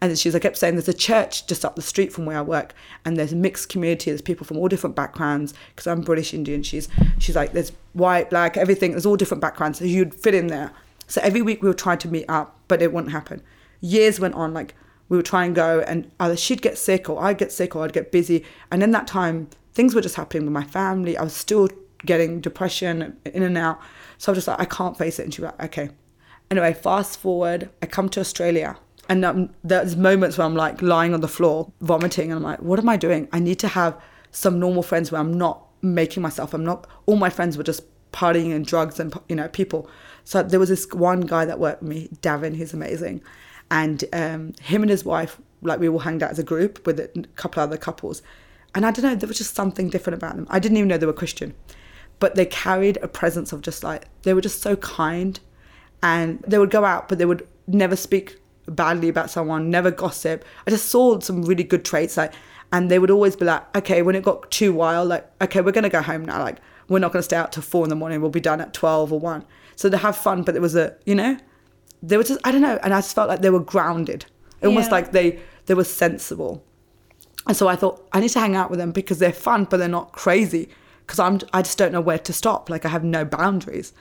And then she's, I kept saying, there's a church just up the street from where I work, and there's a mixed community. There's people from all different backgrounds because I'm British Indian. She's, she's like, there's white, black, everything. There's all different backgrounds, so you'd fit in there. So every week we would try to meet up, but it wouldn't happen. Years went on, like we would try and go, and either she'd get sick or I'd get sick or I'd get busy. And in that time, things were just happening with my family. I was still getting depression in and out. So I was just like, I can't face it. And she was like, okay. Anyway, fast forward, I come to Australia. And um, there's moments where I'm like lying on the floor, vomiting, and I'm like, what am I doing? I need to have some normal friends where I'm not making myself. I'm not. All my friends were just partying and drugs and you know people. So there was this one guy that worked with me, Davin. He's amazing, and um, him and his wife, like we all hanged out as a group with a couple other couples, and I don't know, there was just something different about them. I didn't even know they were Christian, but they carried a presence of just like they were just so kind, and they would go out, but they would never speak badly about someone, never gossip. I just saw some really good traits, like, and they would always be like, okay, when it got too wild, like, okay, we're gonna go home now, like, we're not gonna stay out till four in the morning. We'll be done at twelve or one. So they have fun, but there was a, you know, they were just, I don't know, and I just felt like they were grounded, almost Yeah. like they they were sensible. And so I thought I need to hang out with them because they're fun, but they're not crazy. Because I'm, I just don't know where to stop. Like I have no boundaries.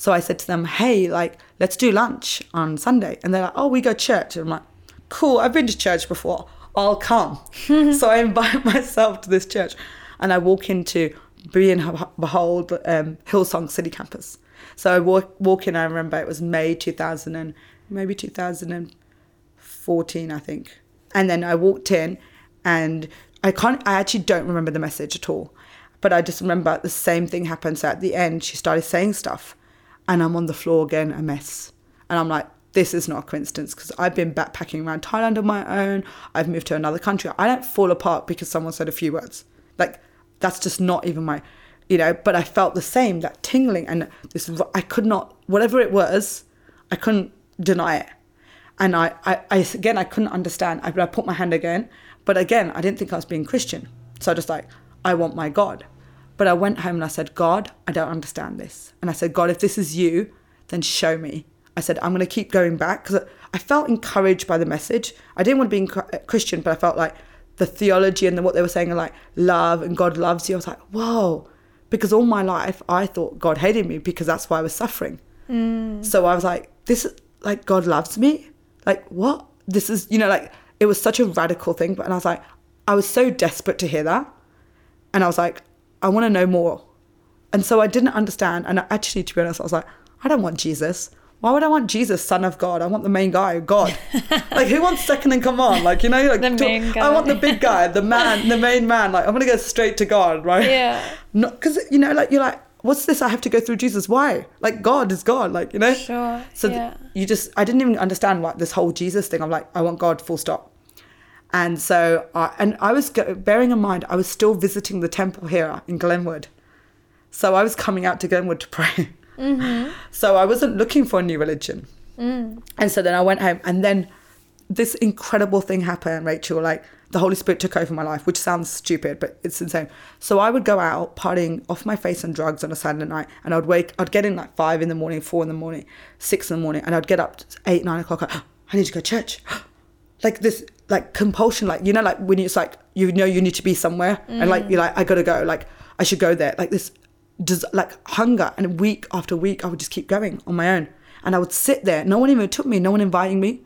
So I said to them, "Hey, like let's do lunch on Sunday." And they're like, "Oh, we go to church." And I'm like, "Cool, I've been to church before. I'll come." so I invite myself to this church, and I walk into Be and Behold um, Hillsong City Campus. So I walk walk in. I remember it was May 2000 and maybe 2014, I think. And then I walked in, and I can't. I actually don't remember the message at all, but I just remember the same thing happened. So at the end, she started saying stuff, and I'm on the floor again, a mess. And I'm like, this is not a coincidence because I've been backpacking around Thailand on my own. I've moved to another country. I don't fall apart because someone said a few words. Like that's just not even my, you know. But I felt the same, that tingling and this. I could not, whatever it was, I couldn't deny it. And I, I, I again, I couldn't understand. I, I put my hand again, but again, I didn't think I was being Christian. So I just like, I want my God. But I went home and I said, God, I don't understand this. And I said, God, if this is you, then show me. I said, I'm going to keep going back because I felt encouraged by the message. I didn't want to be inc- uh, Christian, but I felt like the theology and the, what they were saying, are like love and God loves you. I was like, whoa. Because all my life, I thought God hated me because that's why I was suffering. Mm. So I was like, this is like God loves me. Like, what? This is, you know, like it was such a radical thing. But and I was like, I was so desperate to hear that. And I was like, I want to know more. And so I didn't understand. And actually, to be honest, I was like, I don't want Jesus. Why would I want Jesus, Son of God? I want the main guy, God. like, who wants second in command? Like, you know, like The main I want the big guy, the man, the main man. Like, I'm gonna go straight to God, right? Yeah. Not because you know, like you're like, what's this? I have to go through Jesus. Why? Like, God is God. Like, you know. Sure, So th- you just, I didn't even understand what this whole Jesus thing. I'm like, I want God, full stop. And so, uh, and I was go- bearing in mind, I was still visiting the temple here in Glenwood. So I was coming out to Glenwood to pray. So I wasn't looking for a new religion. And so then I went home, and then this incredible thing happened, Rachel. Like the Holy Spirit took over my life, which sounds stupid, but it's insane. So I would go out partying off my face on drugs on a Saturday night, and I'd wake, I'd get in like five in the morning, four in the morning, six in the morning, and I'd get up eight, nine o'clock. Like, I need to go to church. like this, like compulsion, like you know, like when it's like you know you need to be somewhere, and like mm. you're like I gotta go, like I should go there, like this, does like hunger, and week after week I would just keep going on my own, and I would sit there. No one even took me, no one inviting me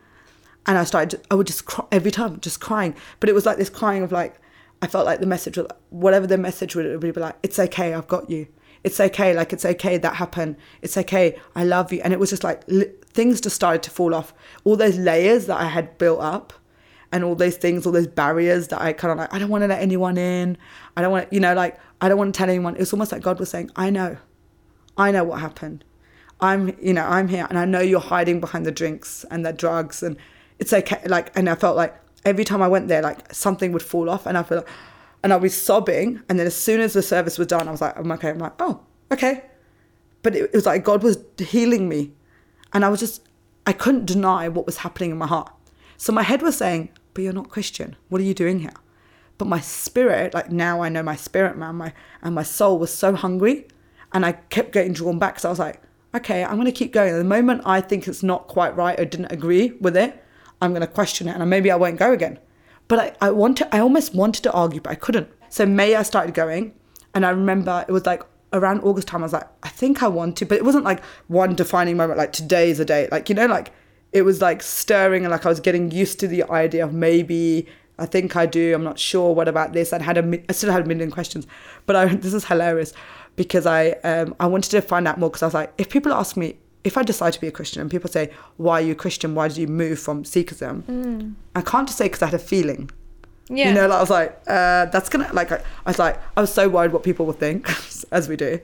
and I started, I would just cry every time, just crying. But it was like this crying of like, I felt like the message, was- whatever the message would, it would be like, it's okay, I've got you. It's okay, like it's okay that happened. It's okay, I love you. And it was just like li- things just started to fall off. All those layers that I had built up, and all those things, all those barriers that I kind of like, I don't want to let anyone in. I don't want, you know, like I don't want to tell anyone. It's almost like God was saying, I know, I know what happened. I'm, you know, I'm here and I know you're hiding behind the drinks and the drugs and it's okay. Like, and I felt like every time I went there, like something would fall off and I feel like, and I'd be sobbing. And then as soon as the service was done, I was like, I'm okay. I'm like, oh, okay. But it, it was like God was healing me. And I was just, I couldn't deny what was happening in my heart. So my head was saying, but you're not Christian. What are you doing here? But my spirit, like now I know my spirit, man, my and my soul was so hungry, and I kept getting drawn back. So I was like, okay, I'm gonna keep going. And the moment I think it's not quite right or didn't agree with it, I'm gonna question it, and maybe I won't go again. But I, I wanted, I almost wanted to argue, but I couldn't. So May I started going, and I remember it was like around August time. I was like, I think I want to, but it wasn't like one defining moment, like today is a day, like you know, like it was like stirring and like I was getting used to the idea of maybe I think I do. I'm not sure. What about this? I had a mi- I still had a million questions, but I, this is hilarious because I um, I wanted to find out more because I was like, if people ask me if I decide to be a Christian and people say, why are you Christian? Why did you move from Sikhism? I can't just say because I had a feeling. Yeah. You know, like I was like, uh, that's gonna like I, I was like, I was so worried what people would think, as we do,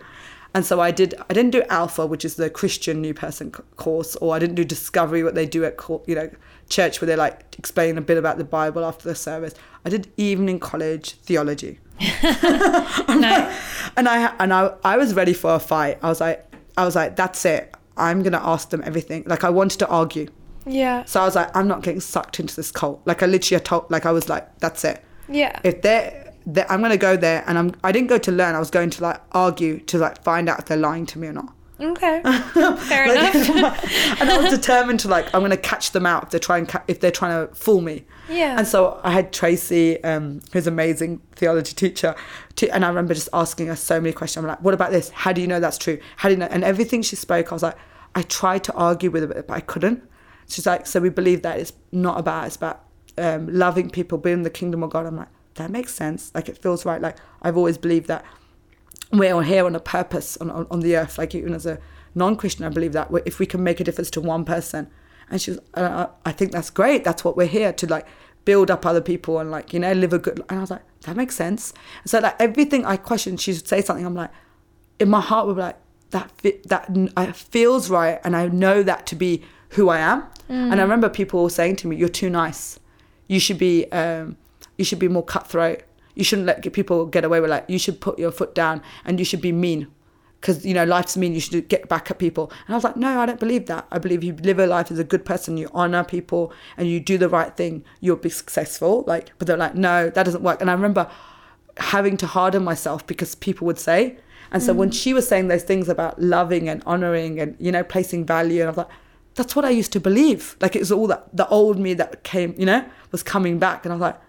and so I did. I didn't do Alpha, which is the Christian new person course, or I didn't do Discovery, what they do at you know church, where they like explain a bit about the Bible after the service. I did evening college theology, no. and I and I I was ready for a fight. I was like, I was like, that's it. I'm gonna ask them everything. Like I wanted to argue. Yeah. So I was like, I'm not getting sucked into this cult. Like I literally told, like I was like, that's it. Yeah. If they're, they're I'm gonna go there, and I'm. I didn't go to learn. I was going to like argue to like find out if they're lying to me or not. Okay. Fair Like, enough. and I was determined to like, I'm gonna catch them out if they're trying, ca- if they're trying to fool me. Yeah. And so I had Tracy, um, who's an amazing theology teacher, to, and I remember just asking her so many questions. I'm like, what about this? How do you know that's true? How do you know? And everything she spoke, I was like, I tried to argue with her, but I couldn't. She's like, so we believe that it's not about, it's about um, loving people, building the kingdom of God. I'm like, that makes sense. Like it feels right. Like I've always believed that we're all here on a purpose on, on, on the earth. Like even as a non-Christian, I believe that if we can make a difference to one person, and she was, uh, I think that's great. That's what we're here to like build up other people and like you know live a good. And I was like, that makes sense. So like everything I questioned, she would say something. I'm like, in my heart would be like that. That I feels right, and I know that to be who I am. And I remember people saying to me, "You're too nice. You should be. Um, you should be more cutthroat. You shouldn't let people get away with like. You should put your foot down, and you should be mean." Because you know life's mean, you should get back at people. And I was like, no, I don't believe that. I believe you live a life as a good person, you honor people, and you do the right thing, you'll be successful. Like, but they're like, no, that doesn't work. And I remember having to harden myself because people would say. And so when mm. she was saying those things about loving and honoring and you know placing value, and I was like, that's what I used to believe. Like it was all that the old me that came, you know, was coming back, and I was like,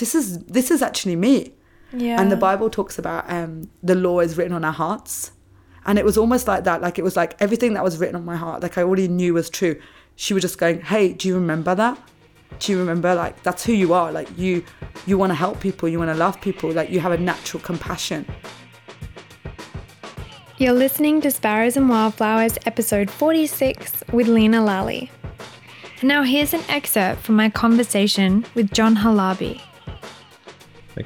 this is this is actually me. Yeah. And the Bible talks about um, the law is written on our hearts. And it was almost like that. Like it was like everything that was written on my heart, like I already knew was true. She was just going, Hey, do you remember that? Do you remember like that's who you are? Like you you want to help people, you want to love people, like you have a natural compassion. You're listening to Sparrows and Wildflowers, episode 46 with Leena Lally. And now here's an excerpt from my conversation with John Halabi.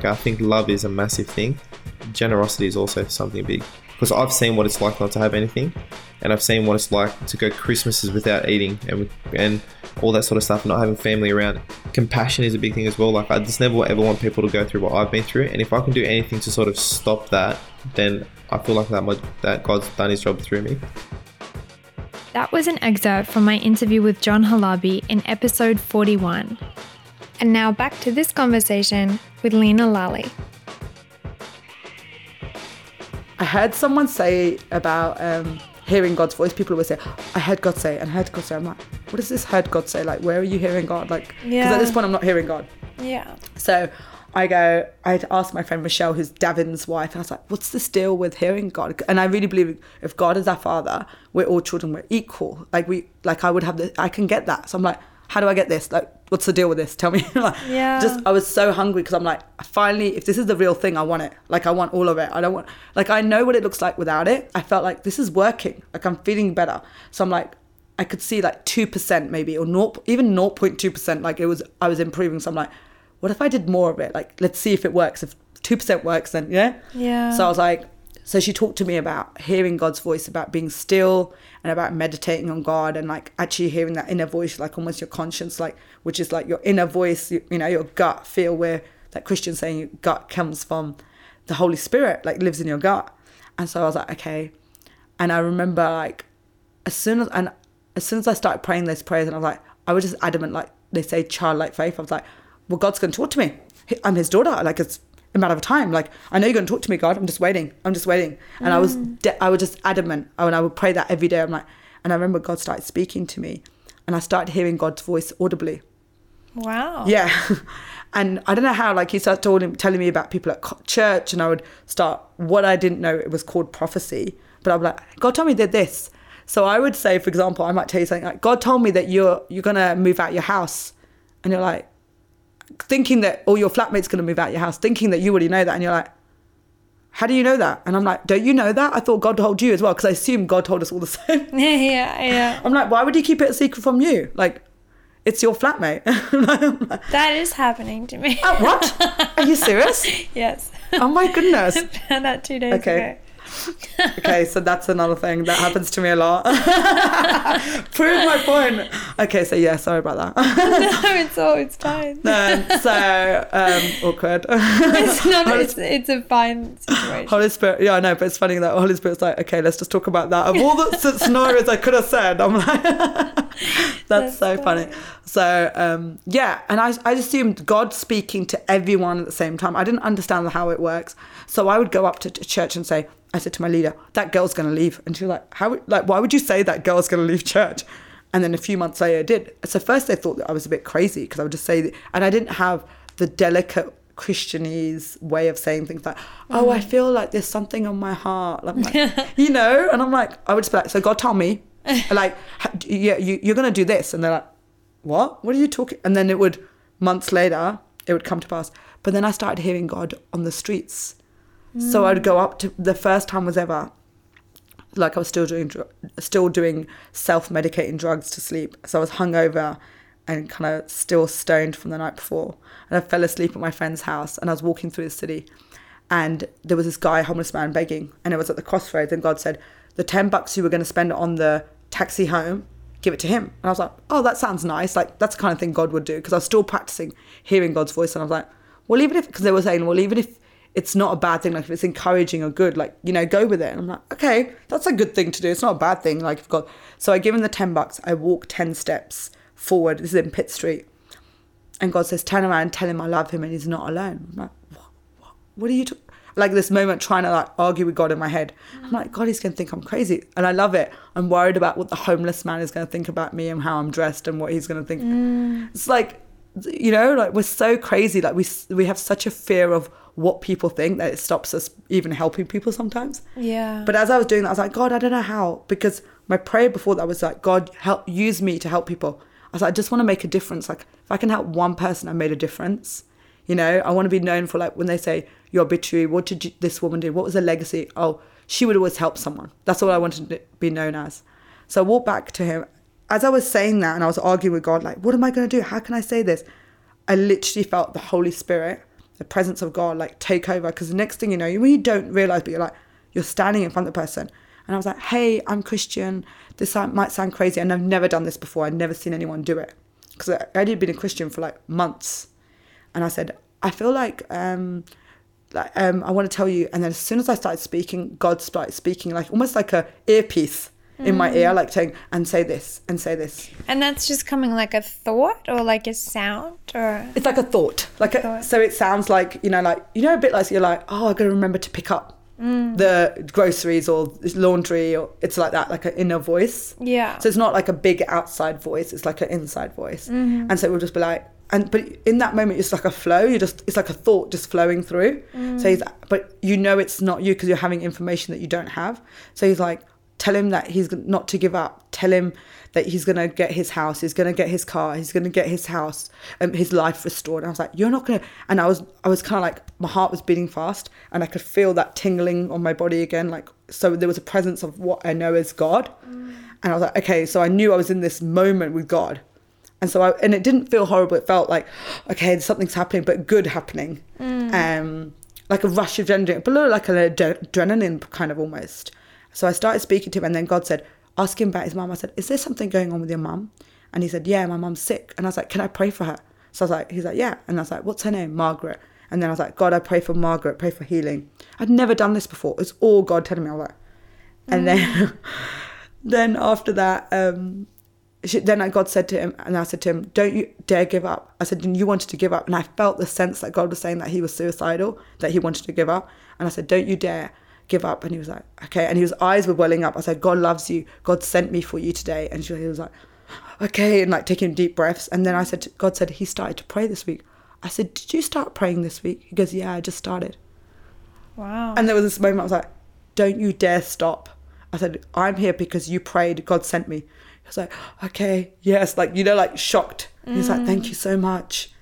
I think love is a massive thing. Generosity is also something big because I've seen what it's like not to have anything, and I've seen what it's like to go Christmases without eating and and all that sort of stuff, and not having family around. Compassion is a big thing as well. Like I just never ever want people to go through what I've been through, and if I can do anything to sort of stop that, then I feel like that my, that God's done His job through me. That was an excerpt from my interview with John Halabi in episode 41. And now back to this conversation with Leena Lally. I heard someone say about um, hearing God's voice. People always say, "I heard God say," and I heard God say. I'm like, "What does this heard God say? Like, where are you hearing God? Like, because Yeah. at this point, I'm not hearing God." Yeah. So I go, I'd asked my friend Michelle, who's Davin's wife, and I was like, what's this deal with hearing God? And I really believe if God is our father, we're all children, we're equal. Like we like I would have the I can get that. So I'm like, how do I get this? Like, what's the deal with this? Tell me. like, Yeah. Just I was so hungry because I'm like, finally, if this is the real thing, I want it. Like I want all of it. I don't want like I know what it looks like without it. I felt like this is working. Like I'm feeling better. So I'm like, I could see like two percent maybe or not even 0.2 percent. Like it was I was improving. So I'm like, what if I did more of it? Like let's see if it works. If two percent works, then yeah. Yeah. So I was like, so she talked to me about hearing God's voice, about being still, and about meditating on God, and like actually hearing that inner voice, like almost your conscience, like which is like your inner voice, you, you know, your gut feel, where that Christian saying your gut comes from the Holy Spirit, like lives in your gut. And so I was like, okay. And I remember like as soon as and as soon as I started praying those prayers, and I was like, I was just adamant, like they say, childlike faith. I was like, well, God's to talk to me. I'm His daughter. Like it's a matter of time. Like I know you're going to talk to me, God. I'm just waiting. I'm just waiting. And I was, mm. de- I was just adamant. Oh, and I would pray that every day. I'm like, and I remember God started speaking to me, and I started hearing God's voice audibly. Wow. Yeah. And I don't know how, like, he started telling, telling me about people at church, and I would start what I didn't know it was called prophecy. But I'm like, God told me did this. So I would say, for example, I might tell you something like, God told me that you're you're gonna move out your house, and you're like, thinking that all your flatmates gonna move out your house, thinking that you already know that, and you're like, how do you know that? And I'm like, don't you know that? I thought God told you as well, because I assume God told us all the same. Yeah, yeah, yeah. I'm like, why would he keep it a secret from you? Like, it's your flatmate. That is happening to me. "Oh, what? Are you serious? yes. Oh my goodness. Found that two days Okay. ago. Okay, so that's another thing that happens to me a lot. Prove my point. Okay, so yeah, sorry about that. no, it's all it's fine. um, so um, awkward. It's not. Holy, It's, it's a fine situation. Holy Spirit, yeah, I know, but it's funny that Holy Spirit's like, okay, let's just talk about that. Of all the scenarios I could have said, I'm like, that's, That's so funny. funny. So um, yeah, and I, I assumed God speaking to everyone at the same time. I didn't understand how it works, so I would go up to, to church and say, I said to my leader, that girl's going to leave, and she was like, how, like, why would you say that girl's going to leave church? And then a few months later, I did. So first they thought that I was a bit crazy because I would just say, that, and I didn't have the delicate Christianese way of saying things like, "Oh, I mm. feel like there's something on my heart," like, you know, and I'm like, I would just be like, "So God told me, like, yeah, you, you're gonna do this," and they're like, "What? What are you talking?" And then it would months later, it would come to pass. But then I started hearing God on the streets, so I'd mm. go up to the first time was ever like I was still doing still doing self medicating drugs to sleep. So I was hungover and kind of still stoned from the night before. And I fell asleep at my friend's house and I was walking through the city and there was this guy, homeless man, begging and it was at the crossroads and God said, The ten bucks you were gonna spend on the taxi home, give it to him. And I was like, Oh, that sounds nice. Like that's the kind of thing God would do because I was still practicing hearing God's voice and I was like, Well even if because they were saying, Well, even if it's not a bad thing. Like if it's encouraging or good, like you know, go with it. And I'm like, okay, that's a good thing to do. It's not a bad thing. Like if God, so I give him the ten bucks. I walk ten steps forward. This is in Pitt Street, and God says, turn around, and tell him I love him, and he's not alone. I'm like, what? What, what are you? T-? Like this moment, trying to like argue with God in my head. I'm like, God, he's gonna think I'm crazy, and I love it. I'm worried about what the homeless man is gonna think about me and how I'm dressed and what he's gonna think. Mm. It's like you know like we're so crazy like we we have such a fear of what people think that it stops us even helping people sometimes. Yeah. but as i was doing that i was like god i don't know how because my prayer before that was like god help use me to help people. I was like i just want to make a difference. Like if i can help one person i made a difference. You know i want to be known for like when they say your obituary. What did you, this woman do? What was her legacy? Oh she would always help someone. That's all i wanted to be known as. So i walked back to him. As I was saying that and I was arguing with God, like, what am I going to do? How can I say this? I literally felt the Holy Spirit, the presence of God, like take over. Because the next thing you know, you really don't realize, but you're like, you're standing in front of the person. And I was like, hey, I'm Christian. This might sound crazy. And I've never done this before. I'd never seen anyone do it. Because I I had been a Christian for like months. And I said, I feel like, um, like um, I want to tell you. And then as soon as I started speaking, God started speaking, like almost like a earpiece in my ear, like saying, and say this, and say this. And that's just coming like a thought or like a sound or. It's like a thought. Like a, Thought. so it sounds like, you know, like you know a bit like you're like, oh, I gotta remember to pick up Mm. the groceries or laundry or it's like that, like an inner voice. Yeah. So it's not like a big outside voice, it's like an inside voice. Mm-hmm. And so we'll just be like and but in that moment it's like a flow, you just it's like a thought just flowing through. Mm. So he's but you know it's not you because you're having information that you don't have. So he's like tell him that he's not to give up. Tell him that he's going to get his house, he's going to get his car, he's going to get his house, um, his life restored. And I was like, you're not going to and I was I was kind of like my heart was beating fast and I could feel that tingling on my body again like so there was a presence of what I know as God. And I was like, okay, so I knew I was in this moment with God. And so I, and it didn't feel horrible. It felt like, okay, something's happening, but good happening. Um, like a rush of adrenaline, but a little like an adre- adrenaline kind of almost. So I started speaking to him, and then God said, ask him about his mum. I said, is there something going on with your mum? And he said, yeah, my mum's sick. And I was like, can I pray for her? So I was like, he's like, yeah. And I was like, what's her name? Margaret. And then I was like, God, I pray for Margaret, pray for healing. I'd never done this before. It's all God telling me. I was like, and then, then after that, um, she, then God said to him, and I said to him, "Don't you dare give up." I said, "You wanted to give up," and I felt the sense that God was saying that he was suicidal, that he wanted to give up, and I said, "Don't you dare give up." And he was like, "Okay," and his eyes were welling up. I said, "God loves you. God sent me for you today," and she, he was like, "Okay," and like taking deep breaths, and then I said, to, "God said he started to pray this week." I said, "Did you start praying this week?" He goes, "Yeah, I just started." Wow. And there was this moment I was like, don't you dare stop. I said, I'm here because you prayed, God sent me. He was like, okay, yes, like, you know, like shocked. He was like, mm. thank you so much.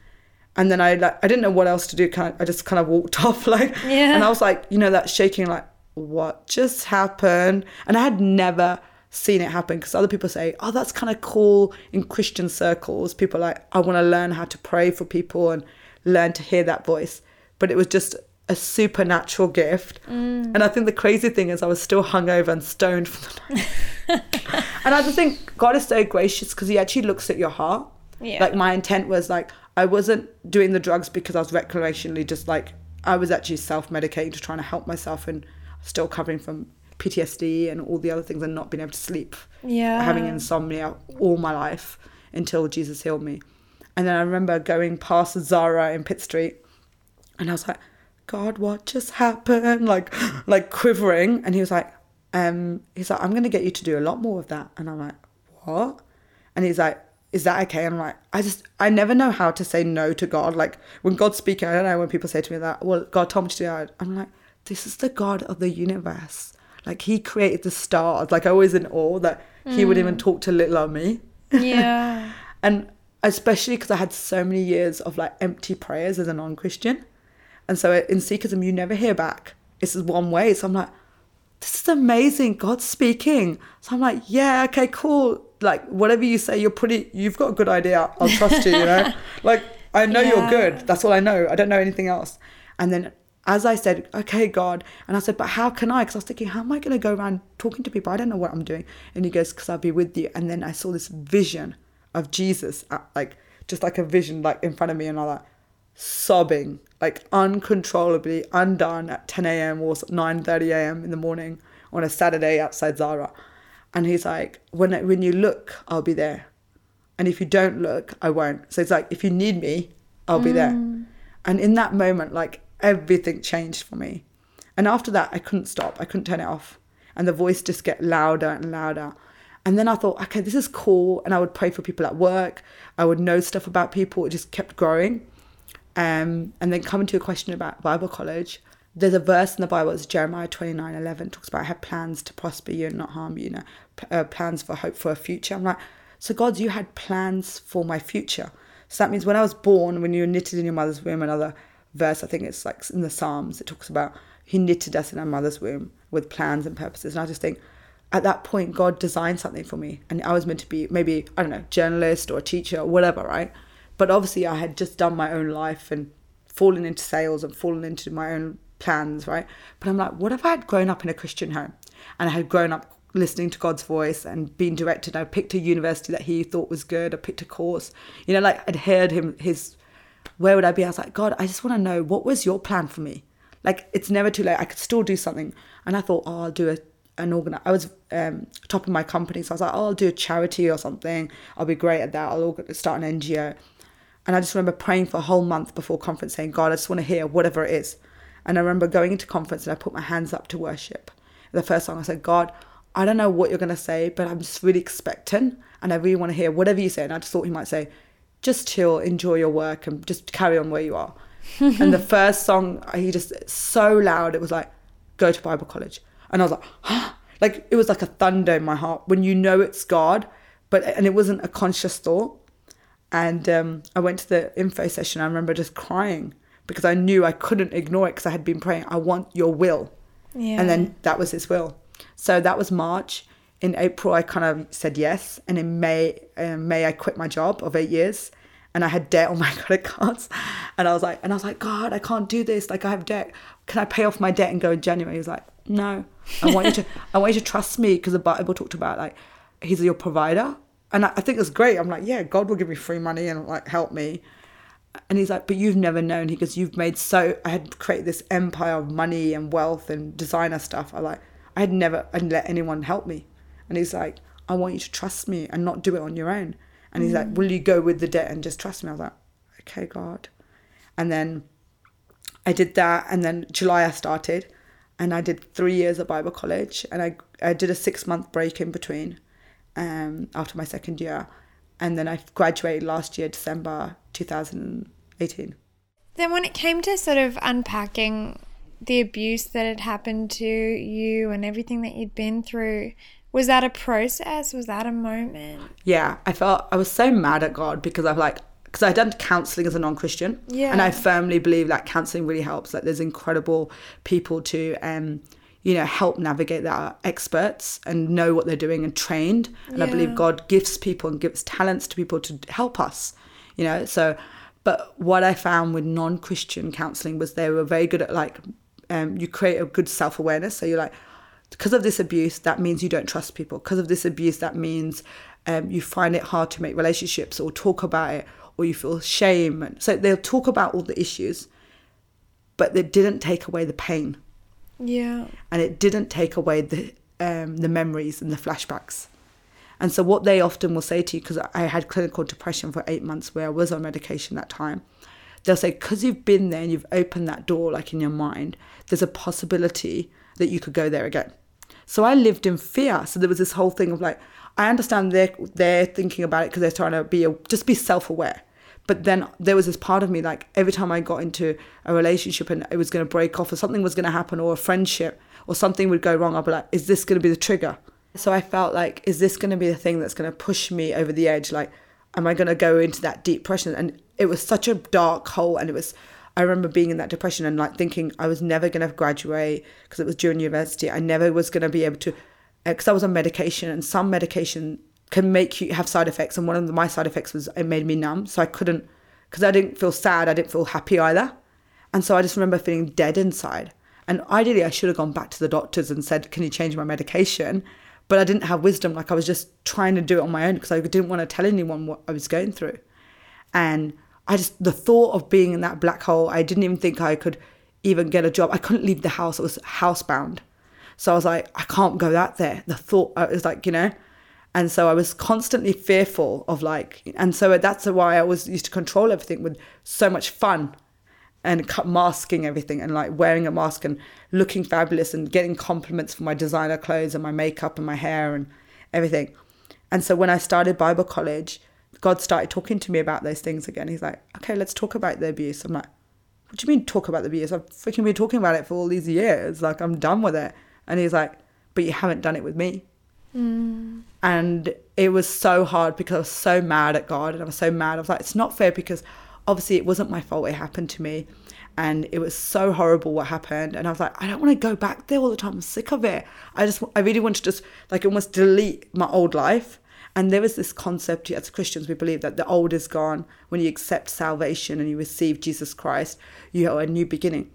And then I like, I didn't know what else to do. Kind of, I just kind of walked off like, Yeah. and I was like, you know, that shaking, like, what just happened? And I had never seen it happen because other people say, oh, that's kind of cool in Christian circles. People are like, I want to learn how to pray for people and learn to hear that voice. But it was just a supernatural gift. Mm. And I think the crazy thing is I was still hungover and stoned from the night. and I just think God is so gracious because he actually looks at your heart. Yeah. Like my intent was like I wasn't doing the drugs because I was recreationally just like I was actually self-medicating to trying to help myself and still covering from PTSD and all the other things and not being able to sleep. Yeah. Having insomnia all my life until Jesus healed me. And then I remember going past Zara in Pitt Street and I was like, God, what just happened? Like, like quivering. And he was like, um, he's like, I'm gonna get you to do a lot more of that. And I'm like, what? And he's like, is that okay? And I'm like, I just, I never know how to say no to God. Like when God's speaking, I don't know when people say to me that, well, God told me to do that. I'm like, this is the God of the universe. Like he created the stars. Like I was in awe that he would even mm. talk to little old me yeah. and especially because I had so many years of like empty prayers as a non-Christian, and so in Sikhism you never hear back. It's just one way. So I'm like, this is amazing. God's speaking. So I'm like, yeah, okay, cool. Like whatever you say, you're pretty. You've got a good idea. I'll trust you. You know, like I know Yeah. you're good. That's all I know. I don't know anything else. And then as I said, okay, God, and I said, but how can I? Because I was thinking, how am I going to go around talking to people? I don't know what I'm doing. And he goes, because I'll be with you. And then I saw this vision of Jesus, uh, like just like a vision, like in front of me, and I like sobbing, like uncontrollably, undone at 10 a.m. or 9:30 a.m. in the morning on a Saturday outside Zara. And he's like, when when you look, I'll be there, and if you don't look, I won't. So it's like, if you need me, I'll be there. And in that moment, like everything changed for me. And after that, I couldn't stop. I couldn't turn it off. And the voice just get louder and louder. And then I thought, okay, this is cool. And I would pray for people at work. I would know stuff about people. It just kept growing. Um, and then coming to a question about Bible college, there's a verse in the Bible, it's Jeremiah 29 11, talks about I have plans to prosper you and not harm you, you know, uh, plans for hope for a future. I'm like, so God, you had plans for my future. So that means when I was born, when you were knitted in your mother's womb, another verse, I think it's like in the Psalms, it talks about He knitted us in our mother's womb with plans and purposes. And I just think at that point, God designed something for me. And I was meant to be maybe, I don't know, journalist or teacher or whatever, right? But obviously, I had just done my own life and fallen into sales and fallen into my own plans, right? But I'm like, what if I had grown up in a Christian home and I had grown up listening to God's voice and being directed? I picked a university that He thought was good. I picked a course, you know, like I'd heard Him, His, where would I be? I was like, God, I just want to know what was your plan for me? Like, it's never too late. I could still do something. And I thought, oh, I'll do a, an organ. I was um, top of my company, so I was like, oh, I'll do a charity or something. I'll be great at that. I'll org- start an NGO. And I just remember praying for a whole month before conference, saying, God, I just want to hear whatever it is. And I remember going into conference and I put my hands up to worship. The first song I said, God, I don't know what you're going to say, but I'm just really expectant and I really want to hear whatever you say. And I just thought he might say, just chill, enjoy your work, and just carry on where you are. and the first song, he just so loud, it was like, go to Bible college. And I was like, huh? like it was like a thunder in my heart when you know it's God, but and it wasn't a conscious thought. And um, I went to the info session. I remember just crying because I knew I couldn't ignore it because I had been praying, I want your will. Yeah. And then that was his will. So that was March. In April, I kind of said yes. And in May, May I quit my job of eight years and I had debt on my credit cards. And I was like, and I was like, God, I can't do this. Like I have debt. Can I pay off my debt and go in January? He was like, no, I want you to, I want you to trust me because the Bible talked about like, he's your provider. And I, I think it's great. I'm like, yeah, God will give me free money and like help me. And he's like, but you've never known. He goes, you've made so. I had created this empire of money and wealth and designer stuff. I like, I had never, I let anyone help me. And he's like, I want you to trust me and not do it on your own. And he's like, will you go with the debt and just trust me? I was like, okay, God. And then I did that. And then July I started, and I did three years at Bible college, and I I did a six month break in between, um, after my second year, and then I graduated last year, December 2018. Then, when it came to sort of unpacking the abuse that had happened to you and everything that you'd been through, was that a process? Was that a moment? Yeah, I felt I was so mad at God because I've like because I'd done counselling as a non-Christian, Yeah. and I firmly believe that counselling really helps. Like, there's incredible people to, um, you know, help navigate that are experts and know what they're doing and trained. And I believe God gives people and gives talents to people to help us, you know. So, but what I found with non-Christian counselling was they were very good at like, um, you create a good self-awareness. So you're like, because of this abuse, that means you don't trust people. Because of this abuse, that means um, you find it hard to make relationships or talk about it, or you feel shame. And so they'll talk about all the issues, but they didn't take away the pain, Yeah. and it didn't take away the um, the memories and the flashbacks. And so what they often will say to you, because I had clinical depression for eight months where I was on medication that time, they'll say, because you've been there and you've opened that door, like in your mind, there's a possibility that you could go there again. So I lived in fear. So there was this whole thing of like, I understand they're they're thinking about it because they're trying to be a, just be self aware. But then there was this part of me like every time I got into a relationship and it was going to break off or something was going to happen or a friendship or something would go wrong, I'd be like, is this going to be the trigger? So I felt like, is this going to be the thing that's going to push me over the edge? Like, am I going to go into that deep depression? And it was such a dark hole. And it was, I remember being in that depression and like thinking I was never going to graduate because it was during university. I never was going to be able to, uh, because I was on medication and some medication can make you have side effects. And one of the, my side effects was it made me numb. So I couldn't, because I didn't feel sad, I didn't feel happy either. And so I just remember feeling dead inside. And ideally, I should have gone back to the doctors and said, Can you change my medication? But I didn't have wisdom. Like I was just trying to do it on my own because I didn't want to tell anyone what I was going through. And I just, the thought of being in that black hole, I didn't even think I could even get a job. I couldn't leave the house. I was housebound. So I was like, I can't go out there. The thought, I was like, you know, and so I was constantly fearful of like, and so that's why I was used to control everything with so much fun and masking everything and like wearing a mask and looking fabulous and getting compliments for my designer clothes and my makeup and my hair and everything. And so when I started Bible college, God started talking to me about those things again. He's like, okay, let's talk about the abuse. I'm like, what do you mean talk about the abuse? I've freaking been talking about it for all these years. Like, I'm done with it. And he's like, but you haven't done it with me. Mm. And it was so hard because I was so mad at God and I was so mad. I was like, it's not fair because obviously it wasn't my fault. It happened to me. And it was so horrible what happened. And I was like, I don't want to go back there all the time. I'm sick of it. I just, I really want to just like almost delete my old life. And there is this concept as Christians, we believe that the old is gone. When you accept salvation and you receive Jesus Christ, you have a new beginning.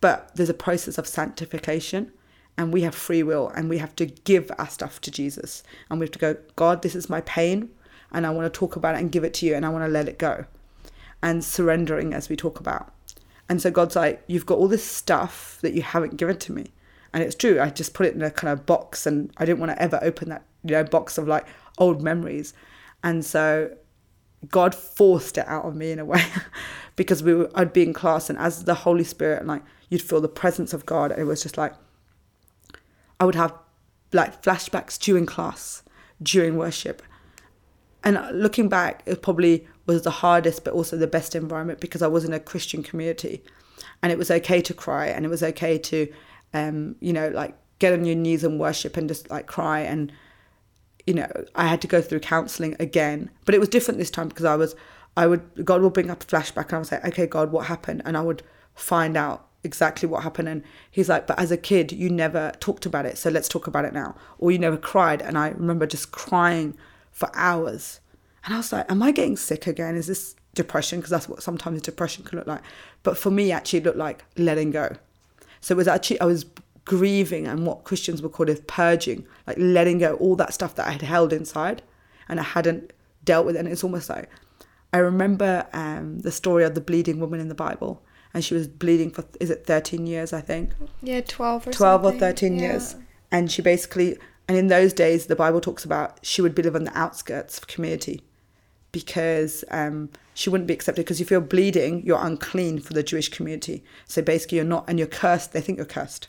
But there's a process of sanctification and we have free will and we have to give our stuff to Jesus. And we have to go, God, this is my pain and I want to talk about it and give it to you and I want to let it go. And surrendering as we talk about. And so God's like, You've got all this stuff that you haven't given to me. And it's true. I just put it in a kind of box, and I didn't want to ever open that you know box of like old memories. And so God forced it out of me in a way because we were, I'd be in class and as the Holy Spirit like you'd feel the presence of God it was just like I would have like flashbacks during class during worship and looking back it probably was the hardest but also the best environment because I was in a Christian community and it was okay to cry and it was okay to um you know like get on your knees and worship and just like cry and you know, I had to go through counseling again, but it was different this time because I was, I would, God will bring up a flashback and I would say, okay, God, what happened? And I would find out exactly what happened. And he's like, but as a kid, you never talked about it. So let's talk about it now. Or you never cried. And I remember just crying for hours. And I was like, am I getting sick again? Is this depression? Because that's what sometimes depression can look like. But for me, actually, it looked like letting go. So it was actually, I was grieving and what Christians would call it purging, like letting go all that stuff that I had held inside and I hadn't dealt with. It. And it's almost like I remember um, the story of the bleeding woman in the Bible, and she was bleeding for is it thirteen years, I think. Yeah, twelve or 12 something. or 13 Yeah. years. And she basically, and in those days, the Bible talks about she would be live on the outskirts of community because um, she wouldn't be accepted. Because if you're bleeding, you're unclean for the Jewish community. So basically, you're not, and you're cursed. They think you're cursed.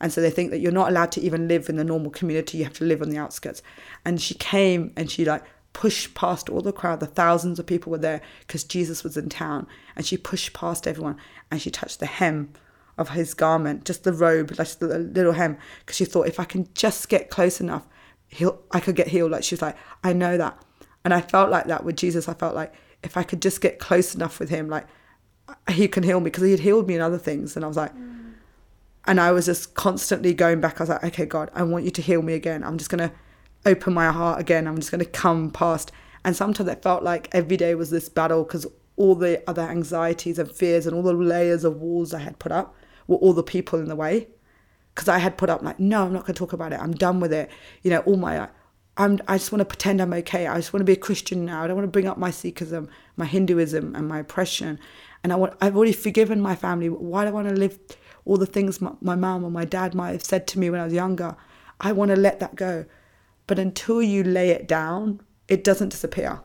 And so they think that you're not allowed to even live in the normal community. You have to live on the outskirts. And she came and she like pushed past all the crowd. The thousands of people were there because Jesus was in town. And she pushed past everyone and she touched the hem of his garment, just the robe, just the little hem, because she thought if I can just get close enough, he'll I could get healed. Like she was like, I know that, and I felt like that with Jesus. I felt like if I could just get close enough with him, like he can heal me because he had healed me in other things, and I was like, and I was just constantly going back. I was like, okay, God, I want you to heal me again. I'm just gonna open my heart again. I'm just gonna come past. And sometimes it felt like every day was this battle because all the other anxieties and fears and all the layers of walls I had put up were all the people in the way. Because I had put up like, no, I'm not gonna talk about it. I'm done with it. You know, all my I'm, I just want to pretend I'm okay. I just want to be a Christian now. I don't want to bring up my Sikhism, my Hinduism, and my oppression. And I want, I've already forgiven my family. Why do I want to live all the things my, my mum or my dad might have said to me when I was younger? I want to let that go. But until you lay it down, it doesn't disappear.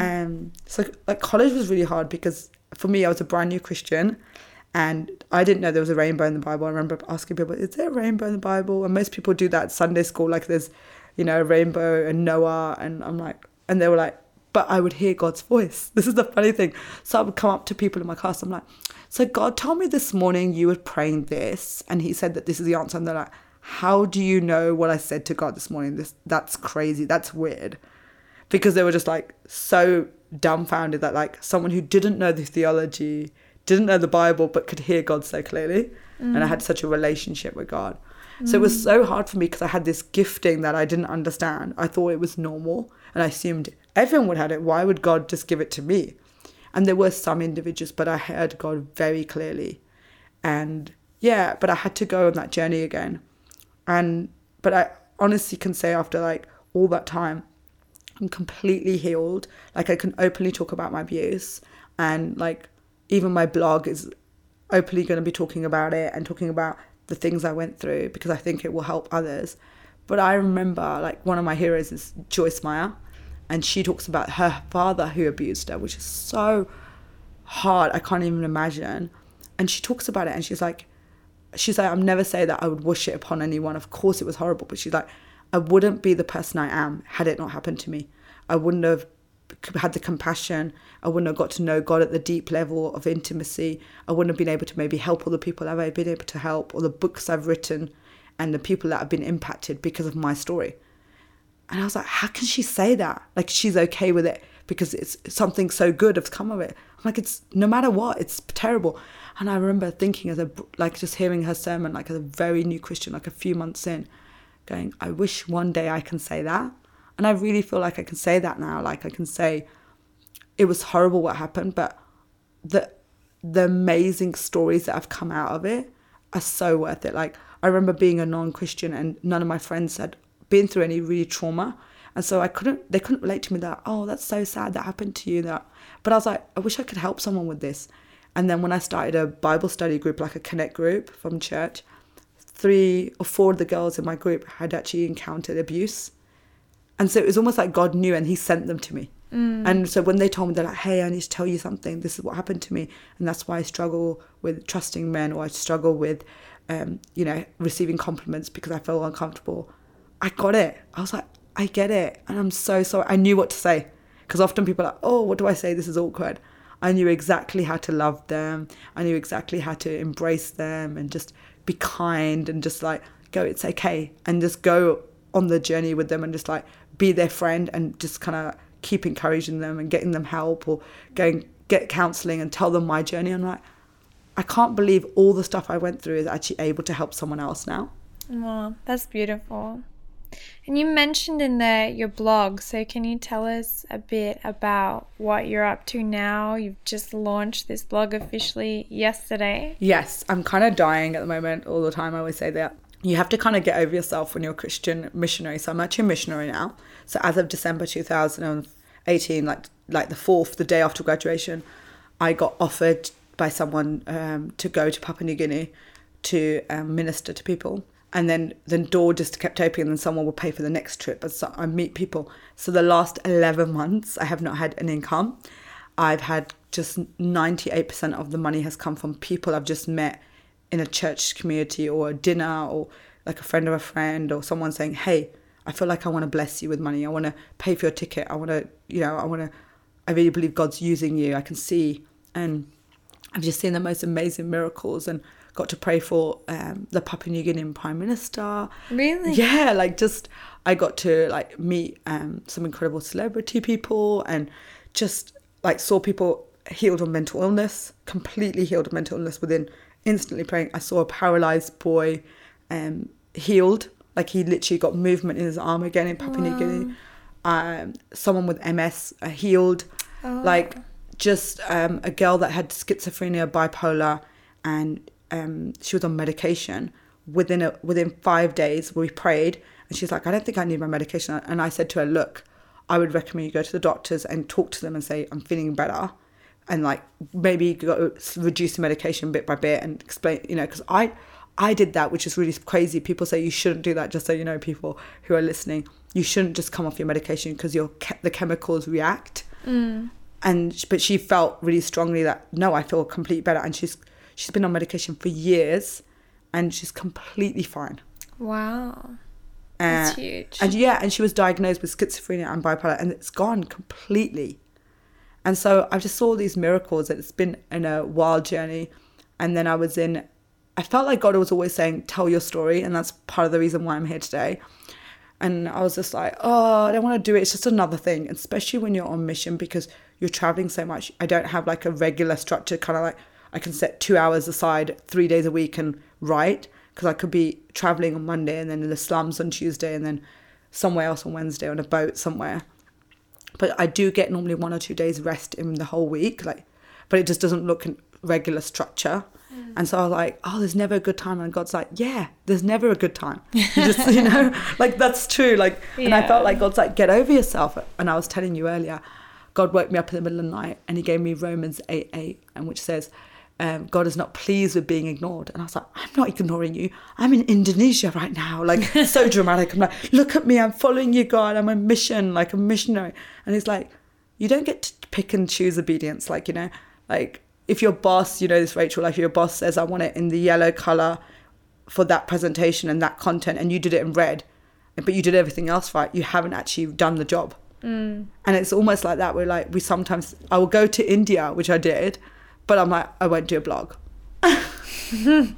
Um, so like college was really hard because for me, I was a brand new Christian, and I didn't know there was a rainbow in the Bible. I remember asking people, "Is there a rainbow in the Bible?" And most people do that at Sunday school, like there's, you know, a rainbow and Noah, and I'm like, and they were like, but I would hear God's voice. This is the funny thing. So I would come up to people in my class. I'm like, so God told me this morning you were praying this, and He said that this is the answer. And they're like, how do you know what I said to God this morning? This that's crazy. That's weird because they were just like so dumbfounded that like someone who didn't know the theology, didn't know the Bible, but could hear God so clearly, and I had such a relationship with God. So it was mm. so hard for me because I had this gifting that I didn't understand. I thought it was normal, and I assumed everyone would have it. Why would God just give it to me? And there were some individuals, but I heard God very clearly, and yeah, but I had to go on that journey again, and but I honestly can say after like all that time, I'm completely healed. Like I can openly talk about my abuse and like even my blog is openly going to be talking about it and talking about the things I went through because I think it will help others. But I remember like one of my heroes is Joyce Meyer and she talks about her father who abused her, which is so hard. I can't even imagine. And she talks about it and she's like, she's like, I'll never say that I would wish it upon anyone. Of course it was horrible, but she's like, I wouldn't be the person I am had it not happened to me. I wouldn't have had the compassion. I wouldn't have got to know God at the deep level of intimacy. I wouldn't have been able to maybe help all the people I've been able to help, or the books I've written, and the people that have been impacted because of my story. And I was like, how can she say that? Like she's okay with it because it's something so good has come of it. I'm like, it's no matter what, it's terrible. And I remember thinking as a like just hearing her sermon, like as a very new Christian, like a few months in, going, I wish one day I can say that. And I really feel like I can say that now. Like I can say, it was horrible what happened, but the the amazing stories that have come out of it are so worth it. Like I remember being a non-Christian and none of my friends had been through any really trauma. And so I couldn't they couldn't relate to me that, oh, that's so sad that happened to you that but I was like, I wish I could help someone with this. And then when I started a Bible study group, like a connect group from church, three or four of the girls in my group had actually encountered abuse. And so it was almost like God knew and He sent them to me. And so when they told me, they're like, hey, I need to tell you something. This is what happened to me. And that's why I struggle with trusting men or I struggle with, um, you know, receiving compliments because I feel uncomfortable. I got it. I was like, I get it. And I'm so sorry. I knew what to say. Because often people are like, oh, what do I say? This is awkward. I knew exactly how to love them. I knew exactly how to embrace them and just be kind and just like go, it's okay. And just go on the journey with them and just like be their friend and just kind of keep encouraging them and getting them help or going get counseling and tell them my journey. I'm like, I can't believe all the stuff I went through is actually able to help someone else now. Oh, that's beautiful. And you mentioned in there your blog, so can you tell us a bit about what you're up to now? You've just launched this blog officially yesterday. Yes, I'm kind of dying at the moment all the time. I always say that. You have to kind of get over yourself when you're a Christian missionary. So I'm actually a missionary now. So as of December 2018, like like the fourth, the day after graduation, I got offered by someone um, to go to Papua New Guinea to um, minister to people. And then the door just kept opening, and someone would pay for the next trip. And so I meet people. So the last 11 months, I have not had an income. I've had just 98% of the money has come from people I've just met in a church community or a dinner or like a friend of a friend or someone saying, Hey, I feel like I want to bless you with money. I want to pay for your ticket. I want to, you know, I want to, I really believe God's using you. I can see. And I've just seen the most amazing miracles and got to pray for um, the Papua New Guinean Prime Minister. Really? Yeah, like just I got to like meet um, some incredible celebrity people and just like saw people healed of mental illness, completely healed of mental illness within instantly praying. I saw a paralyzed boy um, healed, like he literally got movement in his arm again in Papua New Guinea. Um, someone with MS uh, healed, like just um, a girl that had schizophrenia, bipolar, and um, she was on medication. Within a, within five days, we prayed, and she's like, "I don't think I need my medication." And I said to her, "Look, I would recommend you go to the doctors and talk to them and say I'm feeling better." and like maybe go reduce the medication bit by bit and explain you know because i i did that which is really crazy people say you shouldn't do that just so you know people who are listening you shouldn't just come off your medication because your the chemicals react and but she felt really strongly that no i feel completely better and she's she's been on medication for years and she's completely fine Wow. Uh, That's huge. and yeah, and she was diagnosed with schizophrenia and bipolar, and it's gone completely. And so I just saw these miracles. It's been in a wild journey, and then I was in. I felt like God was always saying, "Tell your story," and that's part of the reason why I'm here today. And I was just like, "Oh, I don't want to do it. It's just another thing." Especially when you're on mission because you're traveling so much. I don't have like a regular structure. Kind of like I can set two hours aside three days a week and write because I could be traveling on Monday and then in the slums on Tuesday and then somewhere else on Wednesday on a boat somewhere. But I do get normally one or two days rest in the whole week, like, but it just doesn't look in regular structure. Mm. And so I was like, oh, there's never a good time. And God's like, yeah, there's never a good time. You just, you know, like that's true. Like, and I felt like God's like, get over yourself. And I was telling you earlier, God woke me up in the middle of the night and he gave me Romans 8 8, and which says, um, God is not pleased with being ignored. And I was like, I'm not ignoring you. I'm in Indonesia right now. Like, so dramatic. I'm like, look at me. I'm following you, God. I'm on mission, like a missionary. And he's like, you don't get to pick and choose obedience. Like, you know, like if your boss, you know, this Rachel, like if your boss says, I want it in the yellow color for that presentation and that content, and you did it in red, but you did everything else right, you haven't actually done the job. And it's almost like that. We're like, we sometimes, I will go to India, which I did, but I'm like, I won't do a blog. and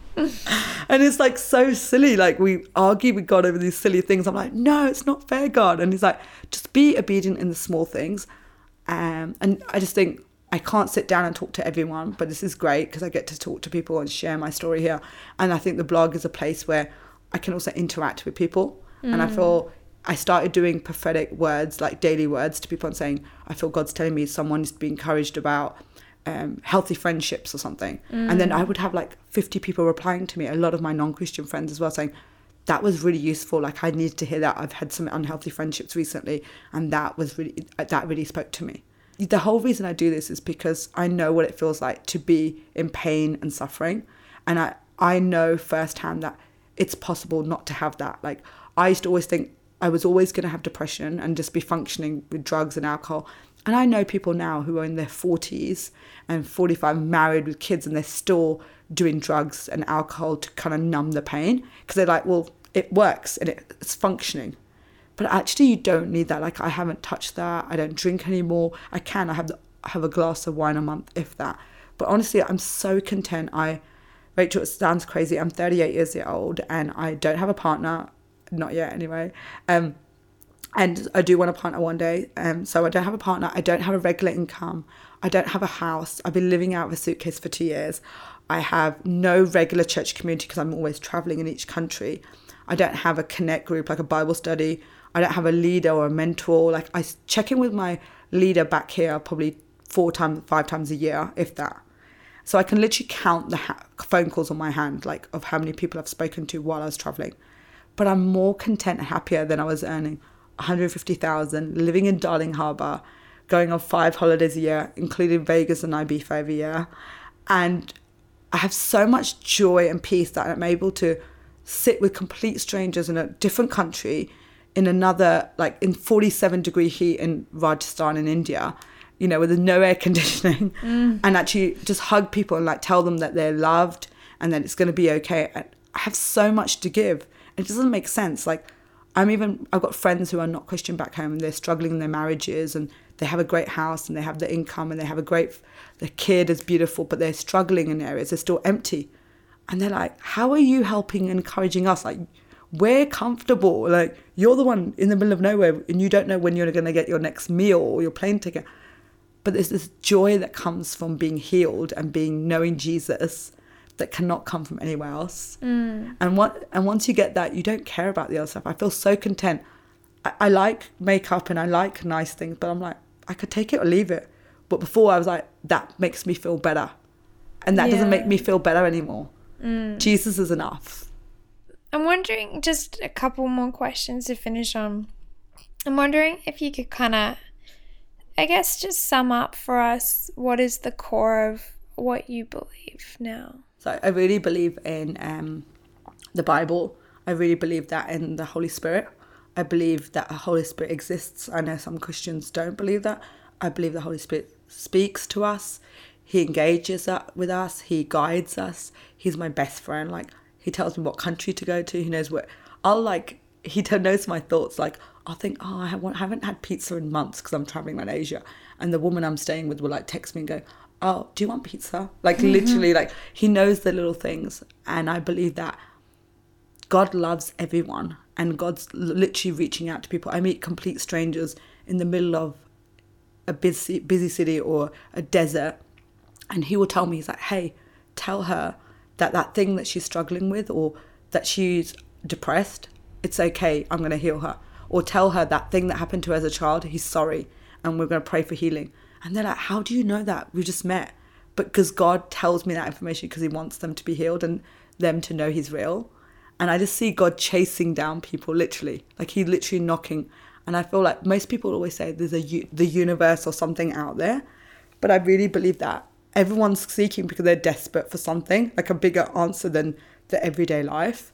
it's like so silly. Like we argue with God over these silly things. I'm like, no, it's not fair, God. And he's like, just be obedient in the small things. Um, and I just think I can't sit down and talk to everyone, but this is great because I get to talk to people and share my story here. And I think the blog is a place where I can also interact with people. And I feel I started doing prophetic words, like daily words to people and saying, I feel God's telling me someone needs to be encouraged about um, healthy friendships or something. And then I would have like 50 people replying to me, a lot of my non Christian friends as well, saying, that was really useful. Like I needed to hear that. I've had some unhealthy friendships recently, and that was really that really spoke to me. The whole reason I do this is because I know what it feels like to be in pain and suffering, and I I know firsthand that it's possible not to have that. Like I used to always think I was always going to have depression and just be functioning with drugs and alcohol. And I know people now who are in their 40s and 45 married with kids and they're still doing drugs and alcohol to kind of numb the pain because they're like, well, it works and it's functioning. But actually, you don't need that. Like, I haven't touched that. I don't drink anymore. I can. I have the, have a glass of wine a month, if that. But honestly, I'm so content. I, Rachel, it sounds crazy. I'm 38 years old and I don't have a partner, not yet anyway. Um, and I do want a partner one day. Um, so I don't have a partner. I don't have a regular income. I don't have a house. I've been living out of a suitcase for two years. I have no regular church community because I'm always traveling in each country. I don't have a connect group like a Bible study. I don't have a leader or a mentor. Like I check in with my leader back here probably four times, five times a year, if that. So I can literally count the ha- phone calls on my hand, like of how many people I've spoken to while I was traveling. But I'm more content happier than I was earning 150,000, living in Darling Harbour, going on five holidays a year, including Vegas and Ibiza every year. And I have so much joy and peace that I'm able to sit with complete strangers in a different country in another like in 47 degree heat in Rajasthan in India you know with no air conditioning mm. and actually just hug people and like tell them that they're loved and that it's going to be okay I have so much to give it doesn't make sense like I'm even I've got friends who are not Christian back home and they're struggling in their marriages and they have a great house and they have the income and they have a great the kid is beautiful but they're struggling in areas they're still empty. And they're like how are you helping and encouraging us? Like we're comfortable. Like you're the one in the middle of nowhere and you don't know when you're going to get your next meal or your plane ticket. But there's this joy that comes from being healed and being knowing jesus that cannot come from anywhere else mm. and what and once you get that you don't care about the other stuff i feel so content I, I like makeup and i like nice things but i'm like i could take it or leave it but before i was like that makes me feel better and that yeah. doesn't make me feel better anymore mm. jesus is enough I'm wondering just a couple more questions to finish on. I'm wondering if you could kind of, I guess, just sum up for us what is the core of what you believe now. So I really believe in um, the Bible. I really believe that in the Holy Spirit. I believe that a Holy Spirit exists. I know some Christians don't believe that. I believe the Holy Spirit speaks to us. He engages with us. He guides us. He's my best friend. Like he tells me what country to go to. He knows where. I'll like. He knows my thoughts. Like I'll think, oh, I haven't had pizza in months because I'm traveling around Asia, and the woman I'm staying with will like text me and go, oh, do you want pizza? Like mm-hmm. literally, like he knows the little things, and I believe that God loves everyone, and God's literally reaching out to people. I meet complete strangers in the middle of a busy busy city or a desert, and he will tell me, he's like, hey, tell her that that thing that she's struggling with or that she's depressed, it's okay, I'm going to heal her. Or tell her that thing that happened to her as a child, he's sorry, and we're going to pray for healing. And they're like, How do you know that? We just met. But because God tells me that information because He wants them to be healed and them to know He's real. And I just see God chasing down people, literally. Like He's literally knocking. And I feel like most people always say there's a the universe or something out there. But I really believe that everyone's seeking because they're desperate for something, like a bigger answer than the everyday life,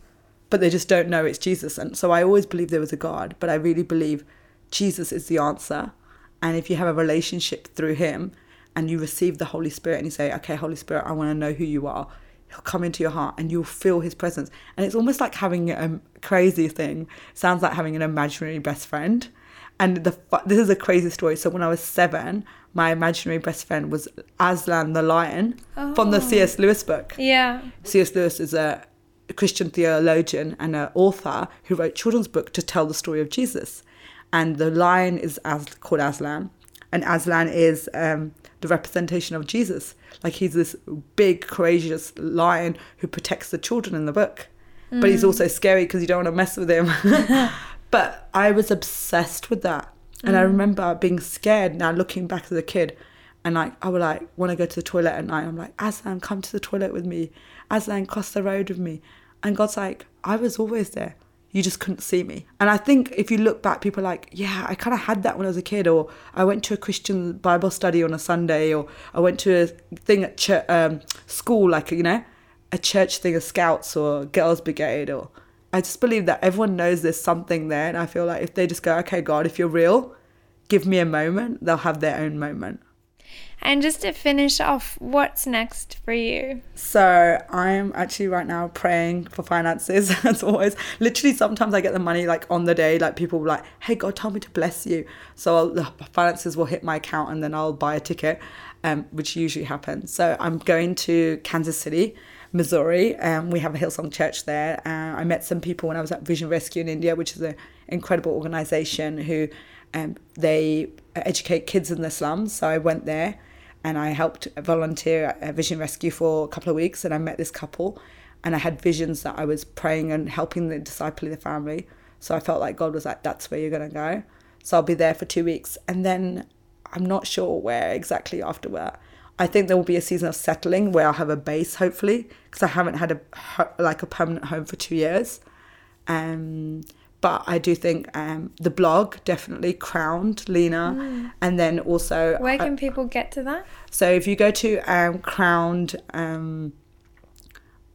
but they just don't know it's Jesus. And so I always believe there was a God, but I really believe Jesus is the answer. And if you have a relationship through Him and you receive the Holy Spirit and you say, okay, Holy Spirit, I want to know who you are, He'll come into your heart and you'll feel His presence. And it's almost like having a crazy thing. Sounds like having an imaginary best friend. And the this is a crazy story. So when I was seven, my imaginary best friend was Aslan the lion oh. from the oh. C.S. Lewis book. Yeah. C.S. Lewis is a Christian theologian and an author who wrote children's book to tell the story of Jesus. And the lion is as, called Aslan, and Aslan is um, the representation of Jesus. Like he's this big, courageous lion who protects the children in the book. Mm. But he's mm. also scary because you don't want to mess with him. but I was obsessed with that and mm. I remember being scared now looking back as a kid and like I would like want to go to the toilet at night. I'm like, Aslan, come to the toilet with me. Aslan, cross the road with me. And God's like, I was always there. You just couldn't see me. And I think if you look back, people are like, yeah, I kind of had that when I was a kid, or I went to a Christian Bible study on a Sunday, or I went to a thing at church, um, school, like, you know, a church thing, a scouts or girls brigade or I just believe that everyone knows there's something there and I feel like if they just go, Okay, God, if you're real, give me a moment, they'll have their own moment. And just to finish off, what's next for you? So I'm actually right now praying for finances. As always, literally sometimes I get the money like on the day. Like people like, "Hey, God told me to bless you," so I'll, the finances will hit my account and then I'll buy a ticket, um, which usually happens. So I'm going to Kansas City. Missouri, um, we have a Hillsong church there. Uh, I met some people when I was at Vision Rescue in India, which is an incredible organization who um, they educate kids in the slums. So I went there and I helped volunteer at Vision Rescue for a couple of weeks, and I met this couple, and I had visions that I was praying and helping the disciple the family. So I felt like God was like, "That's where you're gonna go." So I'll be there for two weeks, and then I'm not sure where exactly after that. I think there will be a season of settling where I'll have a base, hopefully, because I haven't had a like a permanent home for two years. Um, but I do think um, the blog definitely crowned Leena, mm. and then also where can uh, people get to that? So if you go to um, crowned, um,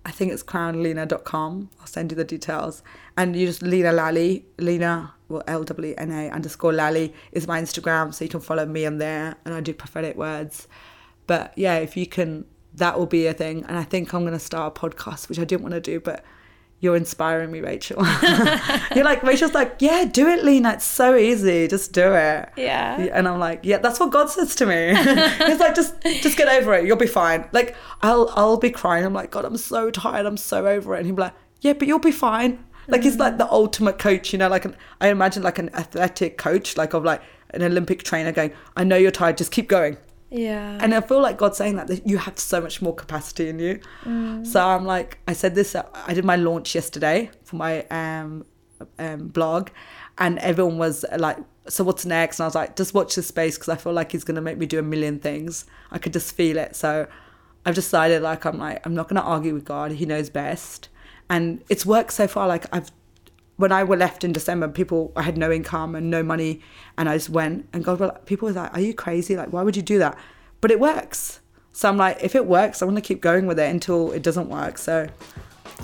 I think it's crownedleena.com. I'll send you the details, and you just Leena Lally, Leena well L W N A underscore Lally is my Instagram, so you can follow me on there, and I do prophetic words. But yeah, if you can, that will be a thing, and I think I'm gonna start a podcast, which I didn't want to do, but you're inspiring me, Rachel. you're like, Rachel's like, yeah, do it, Leena. It's so easy. Just do it. Yeah. And I'm like, yeah, that's what God says to me. He's like, just, just get over it. You'll be fine. Like, I'll, I'll be crying. I'm like, God, I'm so tired. I'm so over it. And he'll be like, yeah, but you'll be fine. Like, he's like the ultimate coach, you know, like an, I imagine like an athletic coach, like of like an Olympic trainer going, I know you're tired. Just keep going. Yeah. And I feel like God's saying that, that you have so much more capacity in you. Mm. So I'm like, I said this, I did my launch yesterday for my um, um, blog, and everyone was like, so what's next? And I was like, just watch this space because I feel like he's going to make me do a million things. I could just feel it. So I've decided, like, I'm like, I'm not going to argue with God. He knows best. And it's worked so far. Like, I've when I were left in December, people I had no income and no money, and I just went and God, well, people were like, "Are you crazy? Like, why would you do that?" But it works. So I'm like, if it works, I want to keep going with it until it doesn't work. So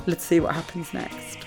let's see what happens next.